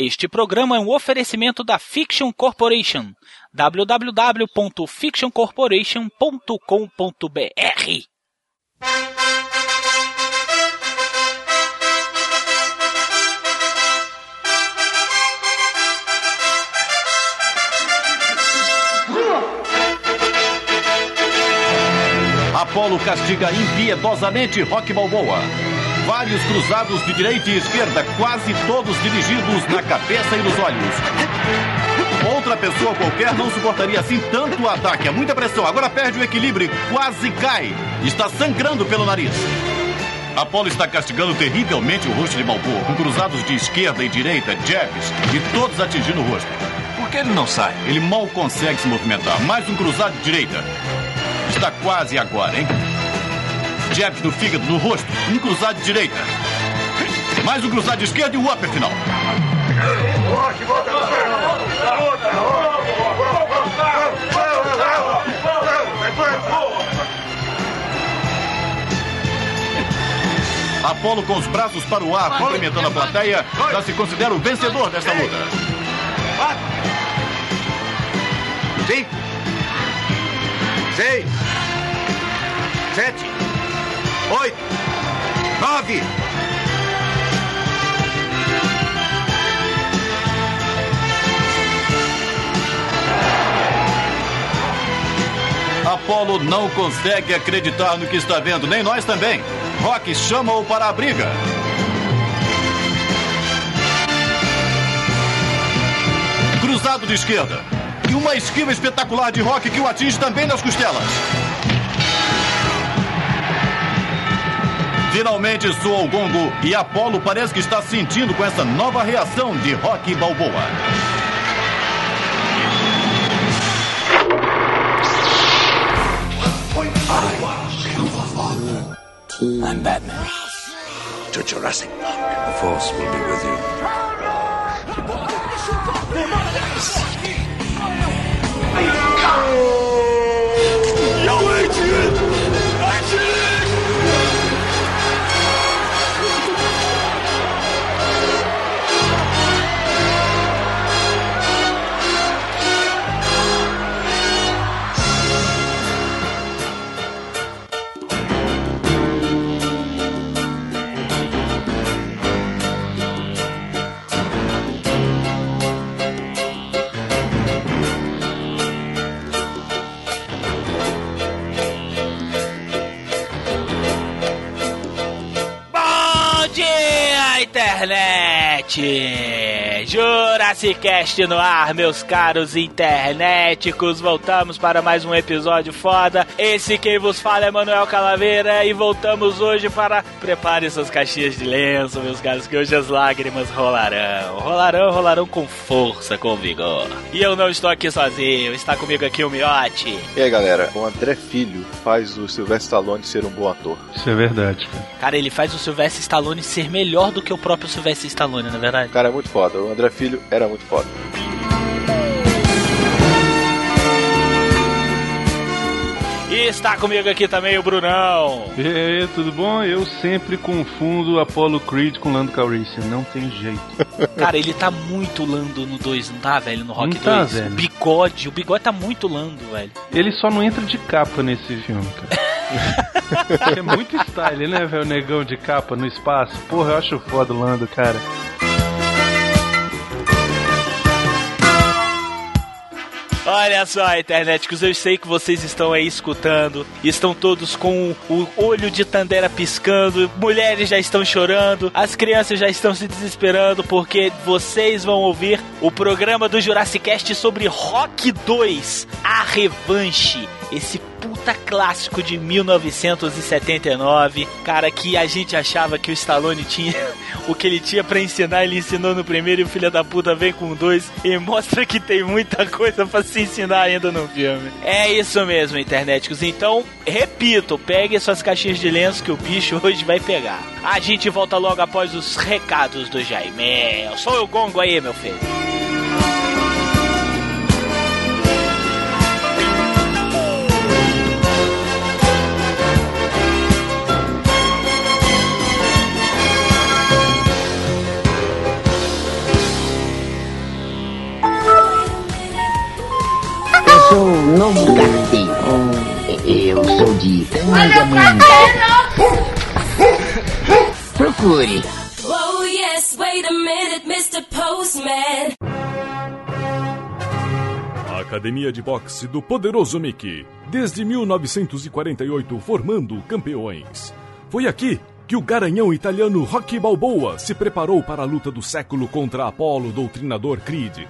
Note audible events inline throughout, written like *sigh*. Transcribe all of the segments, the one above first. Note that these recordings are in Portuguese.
Este programa é um oferecimento da Fiction Corporation. www.fictioncorporation.com.br Apolo castiga impiedosamente Rock Balboa. Vários cruzados de direita e esquerda, quase todos dirigidos na cabeça e nos olhos. Outra pessoa qualquer não suportaria assim tanto o ataque. É muita pressão. Agora perde o equilíbrio quase cai. Está sangrando pelo nariz. Apolo está castigando terrivelmente o rosto de Balboa, com cruzados de esquerda e direita, jabs, e todos atingindo o rosto. Por que ele não sai? Ele mal consegue se movimentar. Mais um cruzado de direita. Está quase agora, hein? Jabs no fígado, no rosto. Um cruzado de direita. Mais um cruzado de esquerda e o upper final. Apolo com os braços para o ar, cumprimentando a plateia, já se considera o vencedor desta luta. Cinco. Seis. Sete. Oito. Nove. Apolo não consegue acreditar no que está vendo, nem nós também. Rock chama-o para a briga. Cruzado de esquerda. E uma esquiva espetacular de Rock que o atinge também nas costelas. Finalmente soa o gongo e Apolo parece que está sentindo com essa nova reação de Rock Balboa. I'm Batman. To Jurassic Park. The Force will be with you. Bom internet! Jurassic Cast no ar, meus caros internéticos. Voltamos para mais um episódio foda. Esse quem vos fala é Manuel Calaveira e voltamos hoje para... Prepare suas caixinhas de lenço, meus caros, que hoje as lágrimas rolarão. Rolarão, rolarão com força, com vigor. E eu não estou aqui sozinho, está comigo aqui o Miote. E aí galera, o André Filho faz o Sylvester Stallone ser um bom ator. Isso é verdade, cara. Cara, ele faz o Sylvester Stallone ser melhor do que o próprio Sylvester Stallone, na verdade. O cara é muito foda, o André Filho era muito foda. E está comigo aqui também o Brunão. E aí, tudo bom? Eu sempre confundo Apollo Creed com Lando Calrissian, não tem jeito. *laughs* Cara, ele tá muito Lando no 2, não tá, velho? No Rock Não tá, 2. velho. O bigode, o bigode tá muito Lando, velho. Ele só não entra de capa nesse filme, cara. *laughs* é muito style, né, velho? O negão de capa no espaço. Porra, eu acho foda o Lando, cara. Olha só, interneticos, eu sei que vocês estão aí escutando, estão todos com o olho de Tandera piscando, mulheres já estão chorando, as crianças já estão se desesperando porque vocês vão ouvir o programa do Jurassic Cast sobre Rock 2, a revanche. Esse puta clássico de 1979, cara, que a gente achava que o Stallone tinha *laughs* o que ele tinha pra ensinar, ele ensinou no primeiro e o filho da puta vem com dois e mostra que tem muita coisa pra se ensinar ainda no filme. É isso mesmo, interneticos. Então, repito, pegue suas caixinhas de lenço que o bicho *laughs* hoje vai pegar. A gente volta logo após os recados do Jaime. Sou o Gongo aí, meu filho. Novo carteiro. Eu sou de Tangamanga. Procure. Oh yes, wait a minute, Mr. Postman. A Academia de Boxe do Poderoso Mickey, desde 1948 formando campeões. Foi aqui que o garanhão italiano Rocky Balboa se preparou para a luta do século contra Apollo Doutrinador Creed.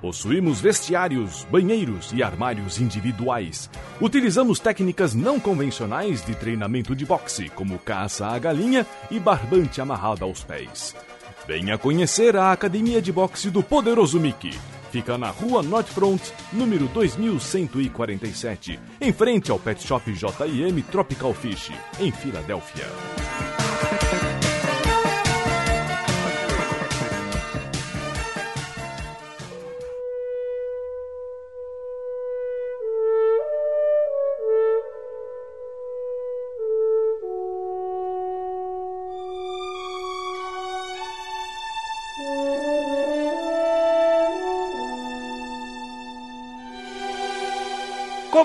Possuímos vestiários, banheiros e armários individuais. Utilizamos técnicas não convencionais de treinamento de boxe, como caça à galinha e barbante amarrado aos pés. Venha conhecer a Academia de Boxe do Poderoso Mickey. Fica na rua Northfront, número 2147, em frente ao Pet Shop JM Tropical Fish, em Filadélfia.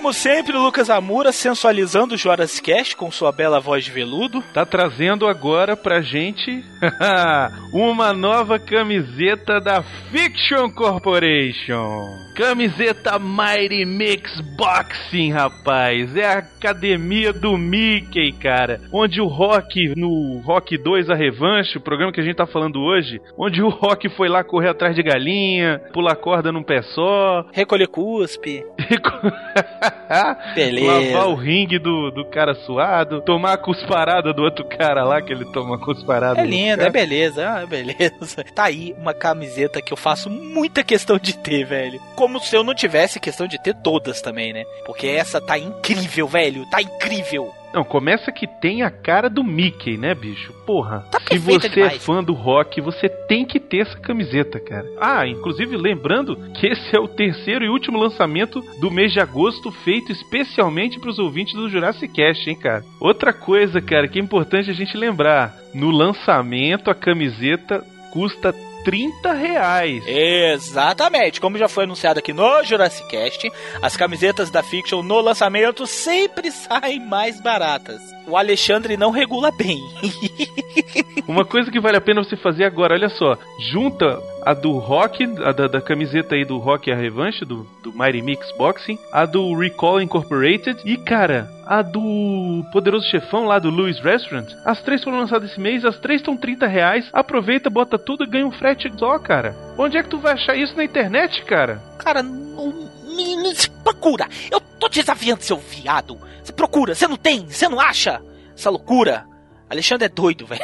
Como sempre, Lucas Amura sensualizando o Joras Cast com sua bela voz de veludo. Tá trazendo agora pra gente *laughs* uma nova camiseta da Fiction Corporation. Camiseta Mighty Mix Boxing, rapaz. É a academia do Mickey, cara. Onde o Rock, no Rock 2 A Revanche, o programa que a gente tá falando hoje, onde o Rock foi lá correr atrás de galinha, pular corda num pé só. Recolher cuspe. *laughs* *laughs* Beleza. Lavar o ringue do, do cara suado, tomar a cusparada do outro cara lá, que ele toma a cusparada. É do lindo, é beleza, ah, beleza. *laughs* Tá aí uma camiseta que eu faço muita questão de ter, velho. Como se eu não tivesse questão de ter todas também, né? Porque essa tá incrível, velho. Tá incrível. Não, começa que tem a cara do Mickey, né, bicho? Porra. Tá Se você demais. é fã do rock, você tem que ter essa camiseta, cara. Ah, inclusive lembrando que esse é o terceiro e último lançamento do mês de agosto, feito especialmente para os ouvintes do Jurassic Cast, hein, cara. Outra coisa, cara, que é importante a gente lembrar: no lançamento a camiseta custa 30 reais. Exatamente, como já foi anunciado aqui no Jurassic Cast, as camisetas da Fiction no lançamento sempre *laughs* saem mais baratas. O Alexandre não regula bem. *laughs* Uma coisa que vale a pena você fazer agora, olha só, junta a do Rock, a da, da camiseta aí do Rock a Revanche, do, do Mighty Mix Boxing, a do Recall Incorporated e, cara, a do Poderoso Chefão lá do Louis Restaurant. As três foram lançadas esse mês, as três estão 30 reais. Aproveita, bota tudo e ganha um frete só, cara. Onde é que tu vai achar isso na internet, cara? Cara, não, me, me procura. Eu tô desafiando seu viado. Você procura, você não tem, você não acha essa loucura. Alexandre é doido, *laughs* velho.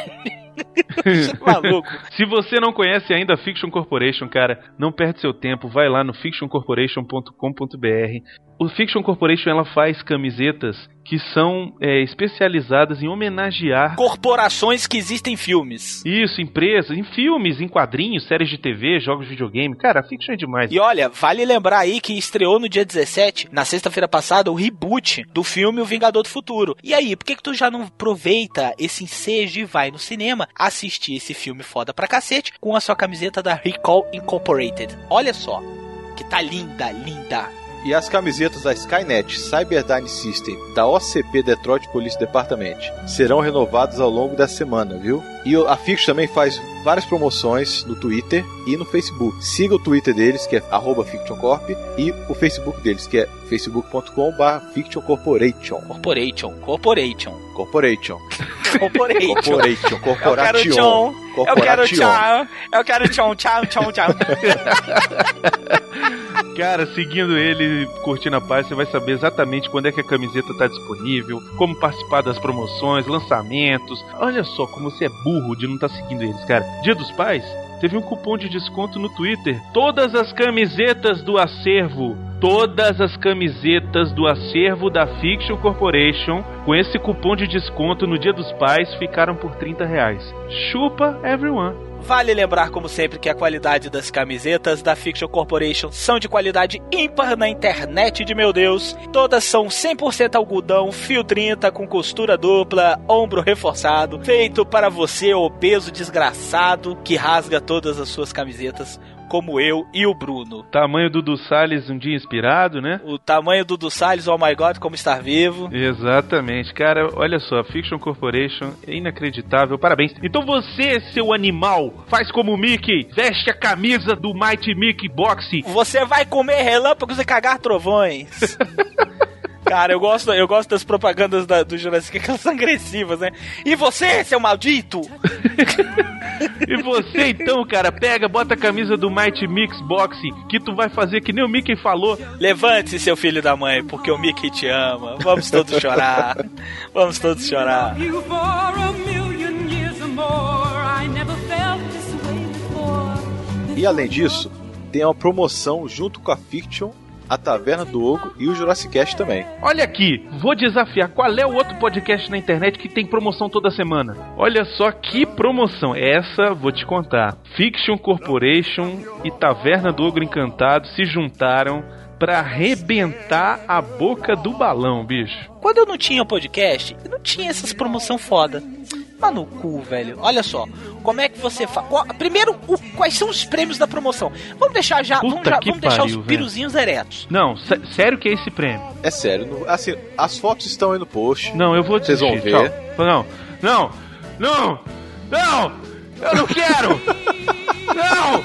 *laughs* Maluco. Se você não conhece ainda a Fiction Corporation, cara, não perde seu tempo, vai lá no fictioncorporation.com.br. O Fiction Corporation ela faz camisetas que são é, especializadas em homenagear Corporações que existem em filmes. isso, empresas, em filmes, em quadrinhos, séries de TV, jogos de videogame. Cara, a Fiction é demais. E olha, vale lembrar aí que estreou no dia 17, na sexta-feira passada, o reboot do filme O Vingador do Futuro. E aí, por que, que tu já não aproveita esse ensejo e vai no cinema assistir esse filme foda pra cacete com a sua camiseta da Recall Incorporated? Olha só, que tá linda, linda. E as camisetas da Skynet Cyberdyne System da OCP Detroit Police Department serão renovadas ao longo da semana, viu? E a Fix também faz várias promoções no Twitter e no Facebook. Siga o Twitter deles, que é arroba FictionCorp, e o Facebook deles, que é facebook.com.br FictionCorporation. Corporation, Corporation, Corporation. Corporation. Corporation. Eu quero Corporation. tchau. Eu quero tchau. Eu quero tchau, tchau, tchau, tchau. *laughs* Cara, seguindo ele, curtindo a página, você vai saber exatamente quando é que a camiseta tá disponível, como participar das promoções, lançamentos. Olha só como você é burro de não estar seguindo eles, cara. Dia dos Pais, teve um cupom de desconto no Twitter. Todas as camisetas do acervo, todas as camisetas do acervo da Fiction Corporation, Com esse cupom de desconto no Dia dos Pais, ficaram por 30 reais. Chupa everyone. Vale lembrar, como sempre, que a qualidade das camisetas da Fiction Corporation são de qualidade ímpar na internet de meu Deus. Todas são 100% algodão, fio 30 com costura dupla, ombro reforçado, feito para você, obeso desgraçado, que rasga todas as suas camisetas como eu e o Bruno. Tamanho Dudu Salles um dia inspirado, né? O tamanho do Dudu Salles, oh my god, como estar vivo. Exatamente, cara, olha só, Fiction Corporation é inacreditável, parabéns. Então você, seu animal, faz como o Mickey, veste a camisa do Mighty Mickey Boxing. Você vai comer relâmpagos e cagar trovões. *laughs* Cara, eu gosto, eu gosto das propagandas da, do Jurassic, aquelas agressivas, né? E você, seu maldito! E você então, cara, pega, bota a camisa do Mighty Mix Boxing, que tu vai fazer que nem o Mickey falou. Levante-se, seu filho da mãe, porque o Mickey te ama. Vamos todos chorar. Vamos todos chorar. E além disso, tem uma promoção junto com a Fiction, a Taverna do Ogro e o Jurassic Cast também. Olha aqui, vou desafiar. Qual é o outro podcast na internet que tem promoção toda semana? Olha só que promoção. Essa vou te contar. Fiction Corporation e Taverna do Ogro Encantado se juntaram pra arrebentar a boca do balão, bicho. Quando eu não tinha podcast, eu não tinha essas promoção foda. Mas no cu, velho. Olha só. Como é que você faz? Primeiro, o- quais são os prêmios da promoção? Vamos deixar já. Puta vamos já- que vamos deixar pariu, os velho. piruzinhos eretos. Não, sé- sério que é esse prêmio? É sério, assim, as fotos estão aí no post. Não, eu vou Vocês vão ver. Tchau. Não, não, não, não, eu não quero. não.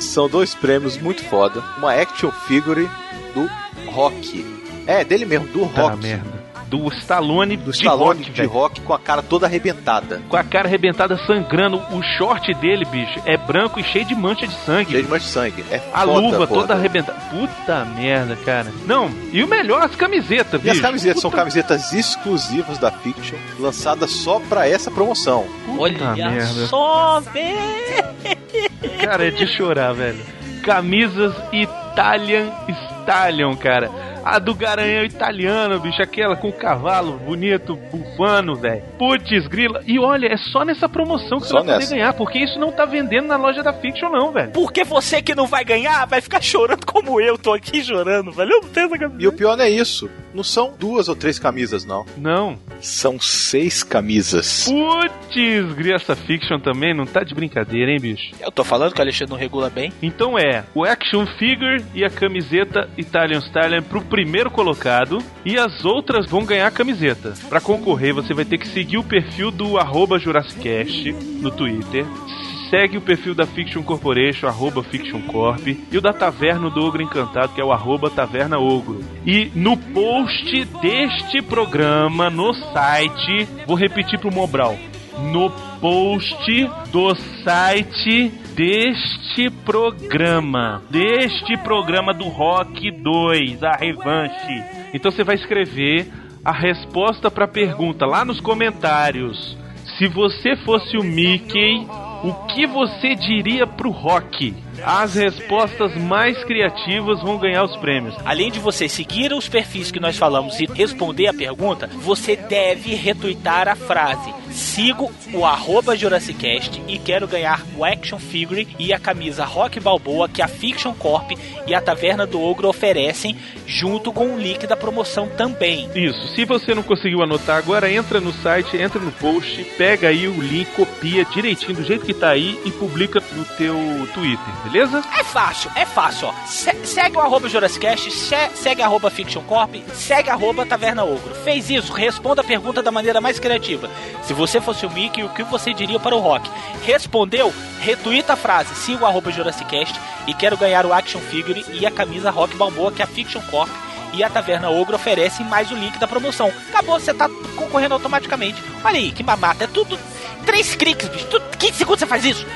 São dois prêmios muito foda. Uma action figure do Rock. É, dele mesmo, do Tá Rock. merda. Do Stallone Do de Stallone rock, de velho. rock com a cara toda arrebentada. Com a cara arrebentada sangrando. O short dele, bicho, é branco e cheio de mancha de sangue. Cheio de mancha de sangue. É A foda, luva foda. toda arrebentada. Puta merda, cara. Não, e o melhor, as camisetas, E as bicho. camisetas são Puta- camisetas exclusivas da Fiction, lançadas só pra essa promoção. Puta Olha merda. só, velho. Cara, é de chorar, velho. Camisas Italian Stallion, cara. A do Garanhão italiano, bicho. Aquela com o cavalo bonito, bufando, velho. Putz, grila. E olha, é só nessa promoção que Só você vai nessa. poder ganhar. Porque isso não tá vendendo na loja da Fiction, não, velho. Porque você que não vai ganhar vai ficar chorando como eu. Tô aqui chorando, velho. Eu não tenho essa camisa. E o pior não é isso. Não são duas ou três camisas, não. Não. São seis camisas. Putz, grila. Essa Fiction também não tá de brincadeira, hein, bicho. Eu tô falando que o Alexandre não regula bem. Então é o action figure e a camiseta Italian Style pro primeiro colocado e as outras vão ganhar camiseta. Pra concorrer, você vai ter que seguir o perfil do arroba Jurassicast no Twitter. Segue o perfil da Fiction Corporation, arroba Fiction Corp, e o da Taverna do Ogro Encantado, que é o arroba Taverna Ogro. E no post deste programa, no site, vou repetir pro Mobral no post do site deste programa. Deste programa do Rock 2, a revanche. Então você vai escrever a resposta para a pergunta lá nos comentários. Se você fosse o Mickey, o que você diria pro Rock? As respostas mais criativas vão ganhar os prêmios. Além de você seguir os perfis que nós falamos e responder a pergunta, você deve retweetar a frase Sigo o arroba Jurassicast e quero ganhar o Action Figure e a camisa Rock Balboa que a Fiction Corp e a Taverna do Ogro oferecem, junto com o link da promoção também. Isso, se você não conseguiu anotar agora, entra no site, entra no post, pega aí o link, copia direitinho do jeito que tá aí e publica no teu Twitter, beleza? É fácil, é fácil, ó. Se- segue o arroba Jurassicast, se- segue arroba Fiction Corp, segue arroba Taverna Ogro. Fez isso, responda a pergunta da maneira mais criativa. Se você fosse o Mickey, o que você diria para o Rock? Respondeu? Retweeta a frase, siga o arroba Jurassicast e quero ganhar o Action Figure e a camisa Rock Balboa que a Fiction Corp e a Taverna Ogro oferecem mais o link da promoção. Acabou, você tá concorrendo automaticamente. Olha aí, que mamata, é tudo... Três cliques, bicho. Tudo, 15 segundos você faz isso.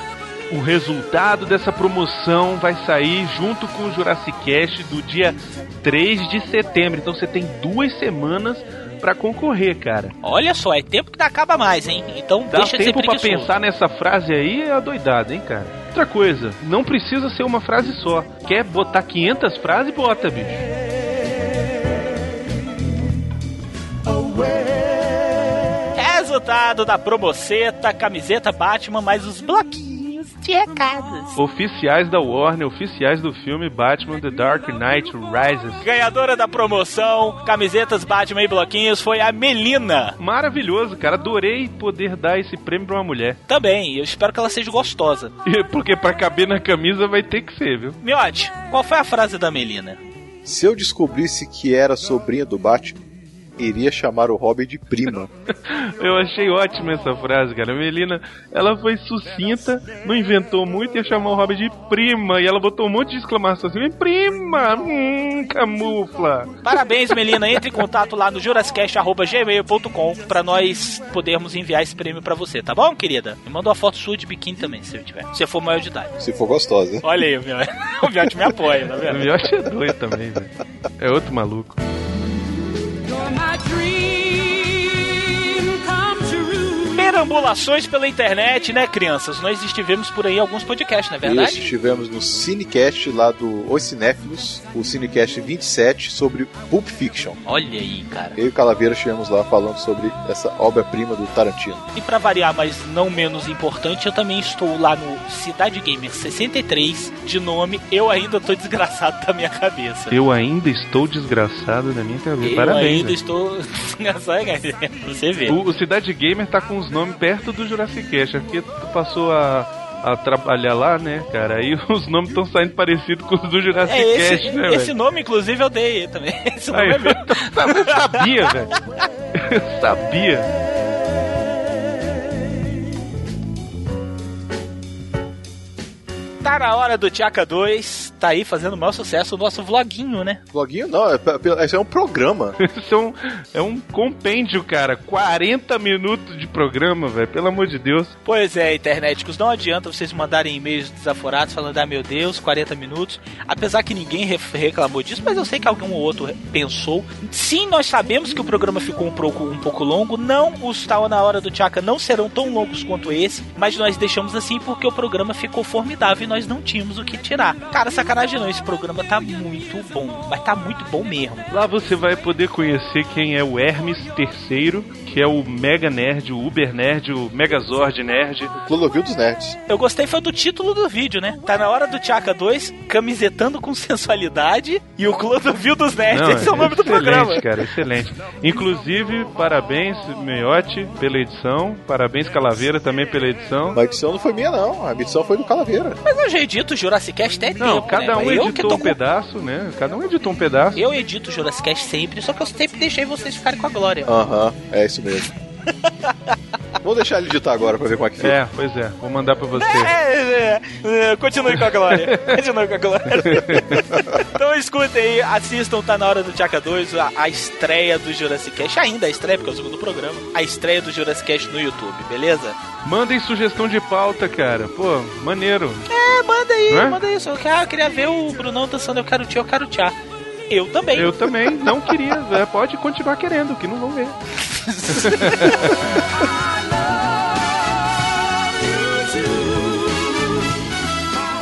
O resultado dessa promoção vai sair junto com o Jurassic Cast do dia 3 de setembro. Então você tem duas semanas pra concorrer, cara. Olha só, é tempo que não acaba mais, hein? Então Dá deixa de tempo pra preguiçoso. pensar nessa frase aí, é doidada, hein, cara? Outra coisa, não precisa ser uma frase só. Quer botar 500 frases, bota, bicho. resultado da promoceta, camiseta Batman, mais os bloquinhos de recados. Oficiais da Warner, oficiais do filme Batman The Dark Knight Rises. Ganhadora da promoção, camisetas Batman e bloquinhos, foi a Melina. Maravilhoso, cara. Adorei poder dar esse prêmio pra uma mulher. Também, eu espero que ela seja gostosa. E- Porque pra caber na camisa vai ter que ser, viu? Miote, qual foi a frase da Melina? Se eu descobrisse que era sobrinha do Batman, iria chamar o Robin de prima. *laughs* Eu achei ótima essa frase, cara. A Melina, ela foi sucinta, não inventou muito e chamou o Robin de prima. E ela botou um monte de exclamação assim: prima, hum, camufla. Parabéns, Melina. Entre em contato lá no jurascast.gmail.com pra nós podermos enviar esse prêmio pra você, tá bom, querida? Me manda uma foto sua de biquíni também, se eu tiver. Se eu for maior de idade. Se for gostosa? Olha aí, o Miote. *laughs* O Miote me apoia, tá O vendo? Miotti é doido também, velho. É outro maluco. You're my dream come true. Perambulações pela internet, né, crianças? Nós estivemos por aí alguns podcasts, não é Isso, verdade? estivemos no Cinecast lá do Os Cinéfilos, o Cinecast 27, sobre Pulp Fiction. Olha aí, cara. Eu e o Calaveira estivemos lá falando sobre essa obra-prima do Tarantino. E pra variar, mas não menos importante, eu também estou lá no Cidade Gamer 63, de nome Eu Ainda Tô Desgraçado da Minha Cabeça. Eu ainda estou desgraçado da minha cabeça. Eu Parabéns. ainda velho. estou *laughs* desgraçado. Você vê. O, o Cidade Gamer tá com os nomes perto do Jurassic Cast, é porque tu passou a, a trabalhar lá, né, cara? Aí *laughs* os nomes estão saindo parecidos com os do Jurassic É, esse, Cast, né, esse velho? nome, inclusive, eu dei também. *laughs* Esse nome Aí, é meu. *laughs* eu sabia, velho. Eu sabia. Tá na hora do Tchaka 2, tá aí fazendo o maior sucesso o nosso vloguinho, né? Vloguinho não, é, esse é um programa. *laughs* Isso é um, é um compêndio, cara. 40 minutos de programa, velho. Pelo amor de Deus. Pois é, interneticos, não adianta vocês mandarem e-mails desaforados falando, ah, meu Deus, 40 minutos. Apesar que ninguém re- reclamou disso, mas eu sei que algum ou outro pensou. Sim, nós sabemos que o programa ficou um pouco, um pouco longo. Não, os Tal na Hora do Tchaka não serão tão longos quanto esse, mas nós deixamos assim porque o programa ficou formidável e nós não tínhamos o que tirar. Cara, sacanagem não, esse programa tá muito bom, mas tá muito bom mesmo. Lá você vai poder conhecer quem é o Hermes III, que é o Mega Nerd, o Uber Nerd, o Megazord Nerd. Clodovil dos Nerds. Eu gostei foi do título do vídeo, né? Tá na hora do Tchaka 2, camisetando com *laughs* sensualidade e o Clodovil dos Nerds. Esse é o nome do excelente, programa. cara, excelente. Inclusive, parabéns, Meiote, pela edição. Parabéns, Calaveira, também pela edição. A edição não foi minha, não. A edição foi do Calaveira. Mas eu já edito o Jurassic Cast tem Não, tempo, cada né? um eu que editou tô um pedaço, né? Cada um editou um pedaço. Eu edito o Jurassic Cast sempre, só que eu sempre deixei vocês ficarem com a glória. Aham, é isso mesmo. *laughs* Vou deixar ele editar agora pra ver como é que fica. É, pois é, vou mandar pra você. É, é, é, continue com a glória. *laughs* Continue com a glória. *laughs* então escutem aí, assistam, tá na hora do Tchaka 2, a, a estreia do Jurassic Cast. Ainda a estreia, porque é o segundo programa. A estreia do Jurassic Cast no YouTube, beleza? Mandem sugestão de pauta, cara. Pô, maneiro. É, manda aí, é? manda isso. Eu, quero- ah, eu queria ver o Brunão dançando Eu Quero Tchau, Eu Quero Tchau. Eu também. Eu também não queria. é, pode continuar querendo, que não vão ver. *laughs*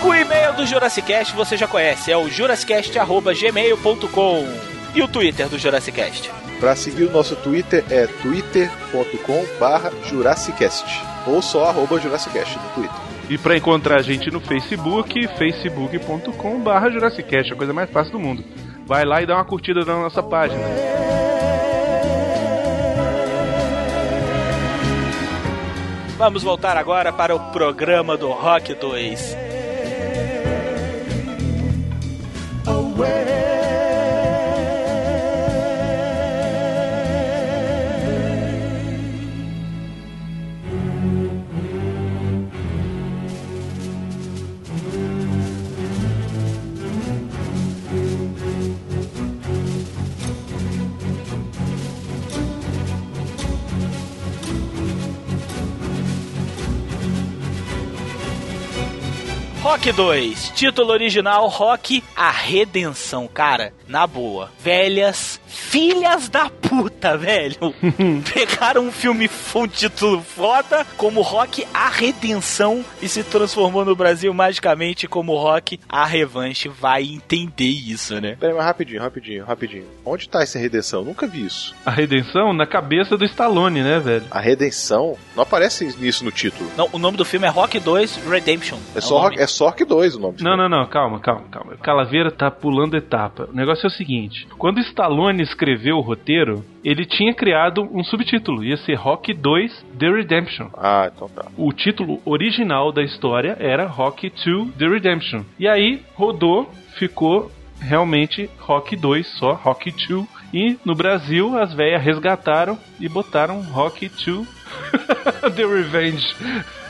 O e-mail do Jurassic Cast você já conhece, é o jurassicast.gmail.com e o Twitter do Jurassic Cast. Pra seguir o nosso Twitter é twitter.com barra Jurassicast. Ou só arroba Jurassicast no Twitter. E pra encontrar a gente no Facebook, facebook.com.br Jurassicast, a coisa mais fácil do mundo. Vai lá e dá uma curtida na nossa página. Vamos voltar agora para o programa do Rock 2. Rock 2, título original Rock A Redenção. Cara, na boa. Velhas filhas da puta, *laughs* velho. *laughs* Pegaram um filme com um título foda como Rock A Redenção e se transformou no Brasil magicamente como Rock A Revanche. Vai entender isso, né? Peraí, mas rapidinho, rapidinho, rapidinho. Onde tá essa redenção? Nunca vi isso. A redenção na cabeça do Stallone, né, velho? A redenção? Não aparece isso no título. Não, o nome do filme é Rock 2 Redemption. É o só, nome. Rock, é só Rock 2 o nome. Não, não, não, calma, calma, calma. Calaveira tá pulando etapa. O negócio é o seguinte: quando Stallone escreveu o roteiro, ele tinha criado um subtítulo. Ia ser Rock 2 The Redemption. Ah, então tá. O título original da história era Rock 2 The Redemption. E aí rodou, ficou realmente Rock 2, só Rock 2. E no Brasil as velhas resgataram e botaram Rock 2 *laughs* The Revenge.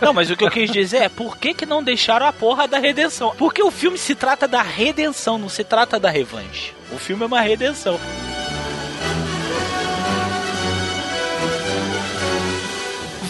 Não, mas o que eu quis dizer é por que, que não deixaram a porra da redenção? Porque o filme se trata da redenção, não se trata da revanche. O filme é uma redenção.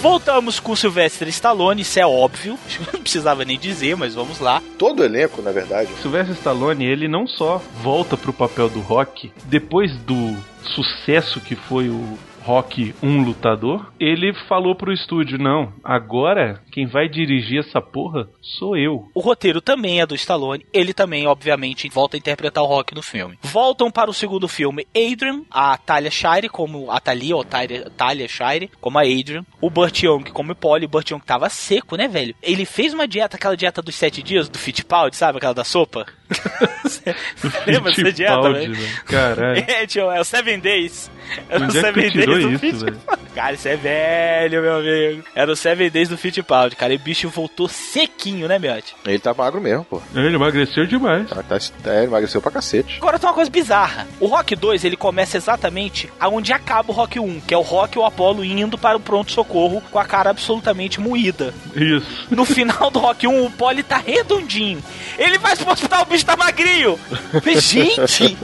Voltamos com o Sylvester Stallone, isso é óbvio. *laughs* Não precisava nem dizer, mas vamos lá. Todo elenco, na verdade. Sylvester Stallone, ele não só volta pro papel do Rock depois do sucesso que foi o Rock um lutador, ele falou pro estúdio: "Não, agora quem vai dirigir essa porra sou eu". O roteiro também é do Stallone. Ele também, obviamente, volta a interpretar o Rock no filme. Voltam para o segundo filme Adrian, a Talia Shire como a Talia, ou Talia, Talia Shire, como a Adrian. O Burt Young como o Polly. O Burt Young tava seco, né, velho? Ele fez uma dieta, aquela dieta dos sete dias, do Fittipaldi, sabe? Aquela da sopa. *laughs* Lembra dessa dieta, velho? velho. Caralho. *laughs* É, tio, é o Seven Days. Era o Onde é Seven tirou Days do isso, Fittipaldi. Cara, isso é velho, meu amigo. Era o Seven Days do Fittipaldi, cara. E o bicho voltou sequinho, né, Miotti? Ele tá magro mesmo, pô. Ele emagreceu demais. Tá, tá, é, ele emagreceu pra cacete. Agora tem uma coisa bizarra. O Rock 2, ele começa exatamente aonde acaba o Rock 1, que é o Rock e o Apollo indo para o pronto-socorro com a cara absolutamente moída. Isso. No final do Rock 1, o Polly tá redondinho. Ele vai pro hospital, o bicho tá magrinho. *laughs* Gente!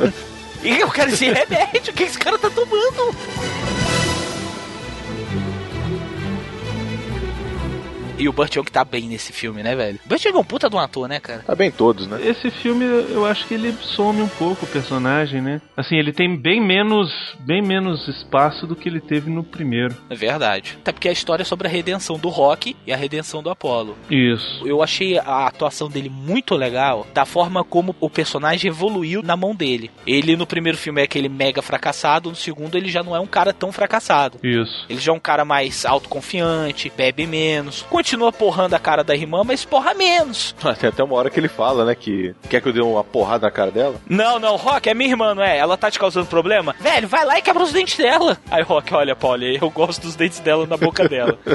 E eu quero esse *laughs* remédio, que esse cara tá tomando? E o Burt Young tá bem nesse filme, né, velho? Burt Young é um puta de um ator, né, cara? Tá bem todos, né? Esse filme, eu acho que ele some um pouco o personagem, né? Assim, ele tem bem menos, bem menos espaço do que ele teve no primeiro. É verdade. Até porque a história é sobre a redenção do Rock e a redenção do Apollo. Isso. Eu achei a atuação dele muito legal, da forma como o personagem evoluiu na mão dele. Ele no primeiro filme é aquele mega fracassado, no segundo ele já não é um cara tão fracassado. Isso. Ele já é um cara mais autoconfiante, bebe menos, continua porrando a cara da irmã, mas porra menos. *laughs* Tem até uma hora que ele fala, né, que quer que eu dê uma porrada na cara dela. Não, não, Rock, é minha irmã, não é? Ela tá te causando problema? Velho, vai lá e quebra os dentes dela. Aí, Rock, olha, Polly, eu gosto dos dentes dela na boca dela. *laughs*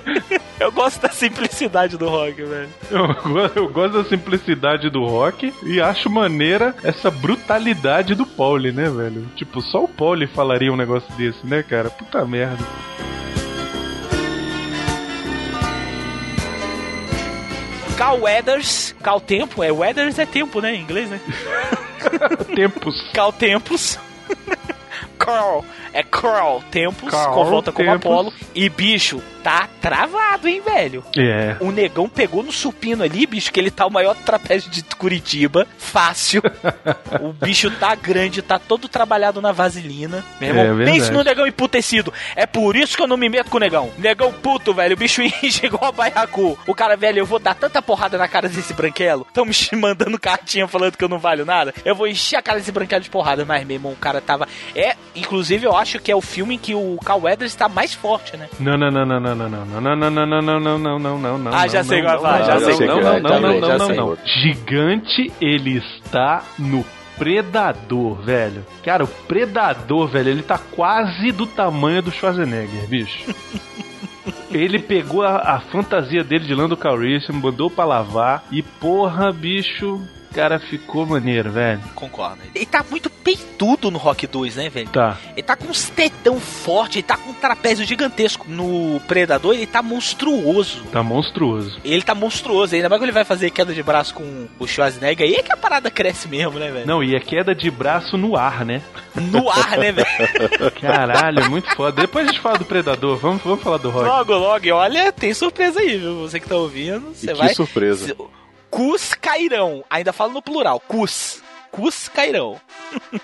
*laughs* eu gosto da simplicidade do Rock, velho. Eu, eu gosto da simplicidade do rock e acho maneira essa brutalidade do Pauli, né, velho? Tipo, só o Pauli falaria um negócio desse, né, cara? Puta merda. Cal Weathers, Cal Tempo, é Weathers é tempo, né, em inglês, né? *laughs* Tempos. Cal Tempos. *laughs* Carl, é Carl Tempos, Carl confronta com o. Apollo. E, bicho, tá travado, hein, velho? É. O negão pegou no supino ali, bicho, que ele tá o maior trapézio de Curitiba. Fácil. *laughs* o bicho tá grande, tá todo trabalhado na vaselina. Meu irmão, É verdade. pense no negão emputecido. É por isso que eu não me meto com o negão. Negão puto, velho. O bicho *laughs* chegou a baiacu. O cara, velho, eu vou dar tanta porrada na cara desse branquelo. Tão me *laughs* mandando cartinha falando que eu não valho nada. Eu vou encher a cara desse branquelo de porrada. Mas, meu irmão, o cara tava. É, inclusive, eu acho que é o filme em que o Cal Weathers tá mais forte, né? Não, não, não, não, não, não, não, não, não, não, não, não, não, não, não, não, não. Ah, já não, sei não, qual vai, não, já não, sei não, não, não, tá não, não, já não. Gigante, ele está no Predador, velho. Cara, o Predador, velho, ele tá quase do tamanho do Schwarzenegger, bicho. Ele pegou a, a fantasia dele de Lando Calrissian, mandou pra lavar e porra, bicho, cara, ficou maneiro, velho. Concordo. Ele tá muito peitudo no Rock 2, né, velho? Tá. Ele tá com uns tetão forte, ele tá com um trapézio gigantesco. No Predador, ele tá monstruoso. Tá monstruoso. Ele tá monstruoso, ainda mais que ele vai fazer queda de braço com o Schwarzenegger. Aí é que a parada cresce mesmo, né, velho? Não, e é queda de braço no ar, né? No ar, né, velho? *laughs* Caralho, é muito foda. Depois a gente fala do Predador, vamos, vamos falar do Rock. Logo, logo, olha, tem surpresa aí, viu? Você que tá ouvindo, você E que vai. surpresa. Cê- cus cairão. Ainda falo no plural, cus. Cus cairão. *laughs*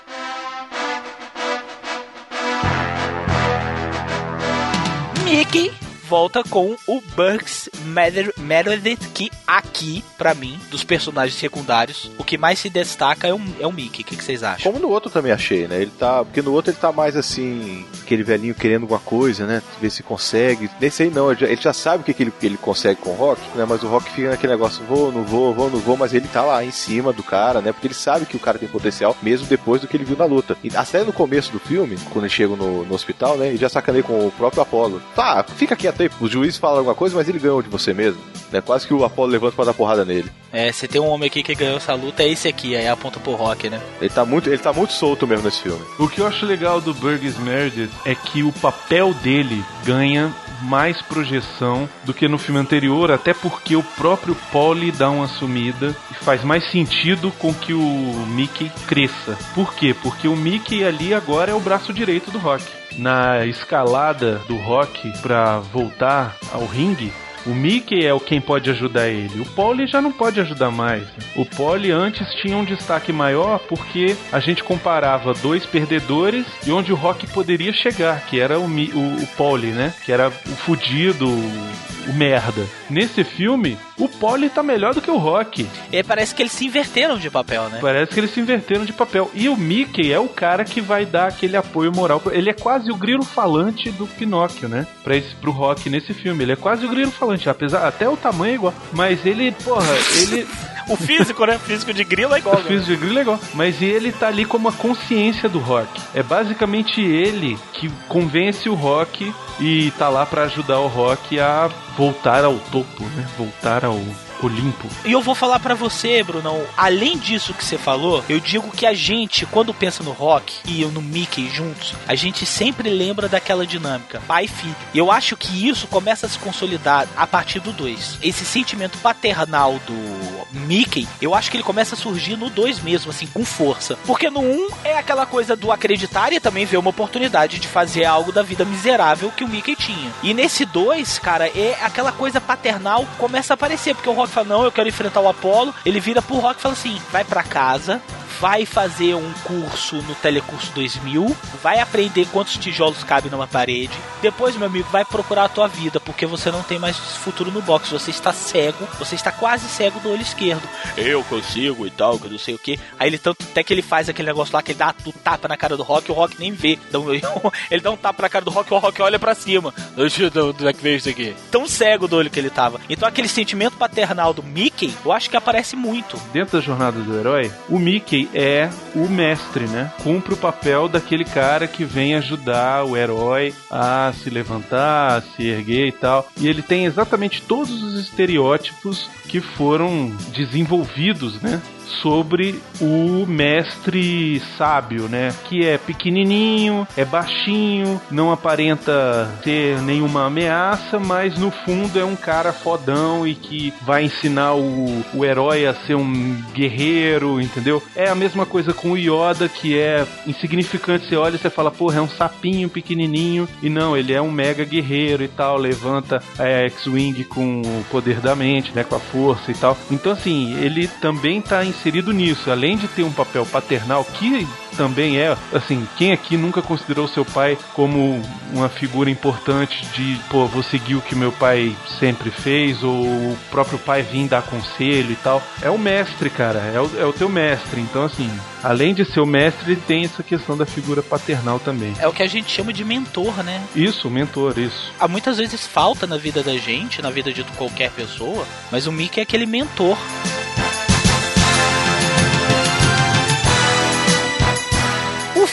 Mickey volta com o Bugs Mer- Meredith, que aqui, pra mim, dos personagens secundários, o que mais se destaca é o, é o Mickey. O que, que vocês acham? Como no outro também achei, né? Ele tá. Porque no outro ele tá mais assim. Aquele velhinho querendo alguma coisa, né? Ver se consegue. Nesse aí não, ele já, ele já sabe o que, que ele, ele consegue com o Rock, né? Mas o Rock fica naquele negócio, vou, não vou, vou, não vou, mas ele tá lá em cima do cara, né? Porque ele sabe que o cara tem potencial, mesmo depois do que ele viu na luta. E até no começo do filme, quando eles chegam no, no hospital, né? Ele já sacaneia com o próprio Apollo. Tá, fica quieto aí. Os juízes falam alguma coisa, mas ele ganhou de você mesmo. Né? Quase que o Apollo levanta pra dar porrada nele. É, você tem um homem aqui que ganhou essa luta, é esse aqui, aí aponta pro Rock, né? Ele tá muito, ele tá muito solto mesmo nesse filme. O que eu acho legal do Burgess Meredith é que o papel dele ganha mais projeção do que no filme anterior, até porque o próprio Polly dá uma sumida e faz mais sentido com que o Mickey cresça. Por quê? Porque o Mickey ali agora é o braço direito do Rock. Na escalada do Rock pra voltar ao ringue, o Mickey é o quem pode ajudar ele. O Polly já não pode ajudar mais. O Polly antes tinha um destaque maior porque a gente comparava dois perdedores e onde o Rock poderia chegar, que era o, Mi- o, o Polly, né? Que era o fudido, o, o merda. Nesse filme, o Polly tá melhor do que o Rock. E parece que eles se inverteram de papel, né? Parece que eles se inverteram de papel. E o Mickey é o cara que vai dar aquele apoio moral. Ele é quase o grilo falante do Pinóquio, né? Pra esse, pro Rock nesse filme. Ele é quase o grilo falante. Apesar, até o tamanho é igual. Mas ele, porra, ele. *laughs* O físico, né? O físico de grilo é igual. O físico de grilo é igual. Mas ele tá ali como a consciência do Rock. É basicamente ele que convence o Rock e tá lá pra ajudar o Rock a voltar ao topo, né? Voltar ao Olimpo. E eu vou falar pra você, Brunão, além disso que você falou, eu digo que a gente, quando pensa no rock e eu no Mickey juntos, a gente sempre lembra daquela dinâmica, pai e filho. E eu acho que isso começa a se consolidar a partir do 2. Esse sentimento paternal do Mickey, eu acho que ele começa a surgir no 2 mesmo, assim, com força. Porque no 1 um é aquela coisa do acreditar e também ver uma oportunidade de fazer algo da vida miserável que o Mickey tinha. E nesse 2, cara, é aquela coisa paternal começa a aparecer, porque o Rock fala, não, eu quero enfrentar o Apollo. Ele vira pro Rock e fala assim, vai pra casa, vai fazer um curso no Telecurso 2000, vai aprender quantos tijolos cabem numa parede. Depois, meu amigo, vai procurar a tua vida, porque você não tem mais futuro no boxe. Você está cego, você está quase cego do olho esquerdo. Eu consigo e tal, que não sei o que. Aí ele tanto até que ele faz aquele negócio lá que ele dá o tapa na cara do Rock o Rock nem vê. Então, *laughs* ele dá um tapa na cara do Rock o Rock olha pra cima. Onde é que veio isso aqui. Tão cego do olho que ele tava. Então aquele sentimento paternal do Mickey, eu acho que aparece muito. Dentro da jornada do herói, o Mickey é o mestre, né? Cumpre o papel daquele cara que vem ajudar o herói a se levantar, a se erguer e tal. E ele tem exatamente todos os estereótipos que foram desenvolvidos, né? Sobre o mestre sábio, né? Que é pequenininho, é baixinho, não aparenta ter nenhuma ameaça, mas no fundo é um cara fodão e que vai ensinar o, o herói a ser um guerreiro, entendeu? É a mesma coisa com o Yoda, que é insignificante. Você olha e você fala, porra, é um sapinho pequenininho. E não, ele é um mega guerreiro e tal, levanta a X-Wing com o poder da mente, né? Com a força e tal. Então, assim, ele também tá inserido nisso. Além de ter um papel paternal, que também é, assim, quem aqui nunca considerou seu pai como uma figura importante de, pô, vou seguir o que meu pai sempre fez, ou o próprio pai vir dar conselho e tal. É o mestre, cara, é o, é o teu mestre. Então, assim, além de ser o mestre, ele tem essa questão da figura paternal também. É o que a gente chama de mentor, né? Isso, mentor, isso. Há muitas vezes falta na vida da gente, na vida de qualquer pessoa, mas o Mickey é aquele mentor.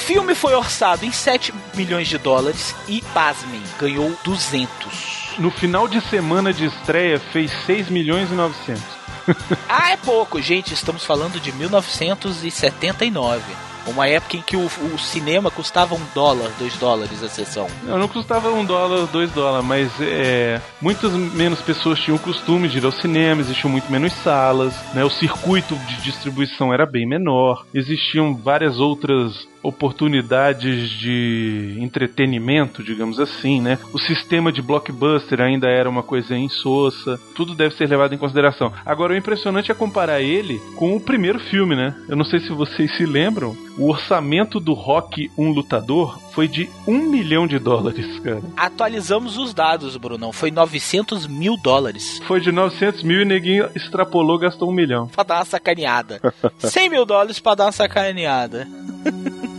Filme foi orçado em 7 milhões de dólares e, pasmem, ganhou 200. No final de semana de estreia, fez 6 milhões e 900. *laughs* ah, é pouco, gente. Estamos falando de 1979. Uma época em que o, o cinema custava um dólar, dois dólares a sessão. Não, não custava um dólar, dois dólares, mas é, muitas menos pessoas tinham o costume de ir ao cinema, existiam muito menos salas, né? O circuito de distribuição era bem menor, existiam várias outras oportunidades de entretenimento, digamos assim, né? O sistema de blockbuster ainda era uma coisa insossa. Tudo deve ser levado em consideração. Agora, o impressionante é comparar ele com o primeiro filme, né? Eu não sei se vocês se lembram. O orçamento do Rock Um Lutador foi de um milhão de dólares, cara. Atualizamos os dados, Brunão. Foi 900 mil dólares. Foi de 900 mil e neguinho extrapolou, gastou um milhão. Pra dar uma sacaneada. *laughs* 100 mil dólares pra dar uma sacaneada. *laughs*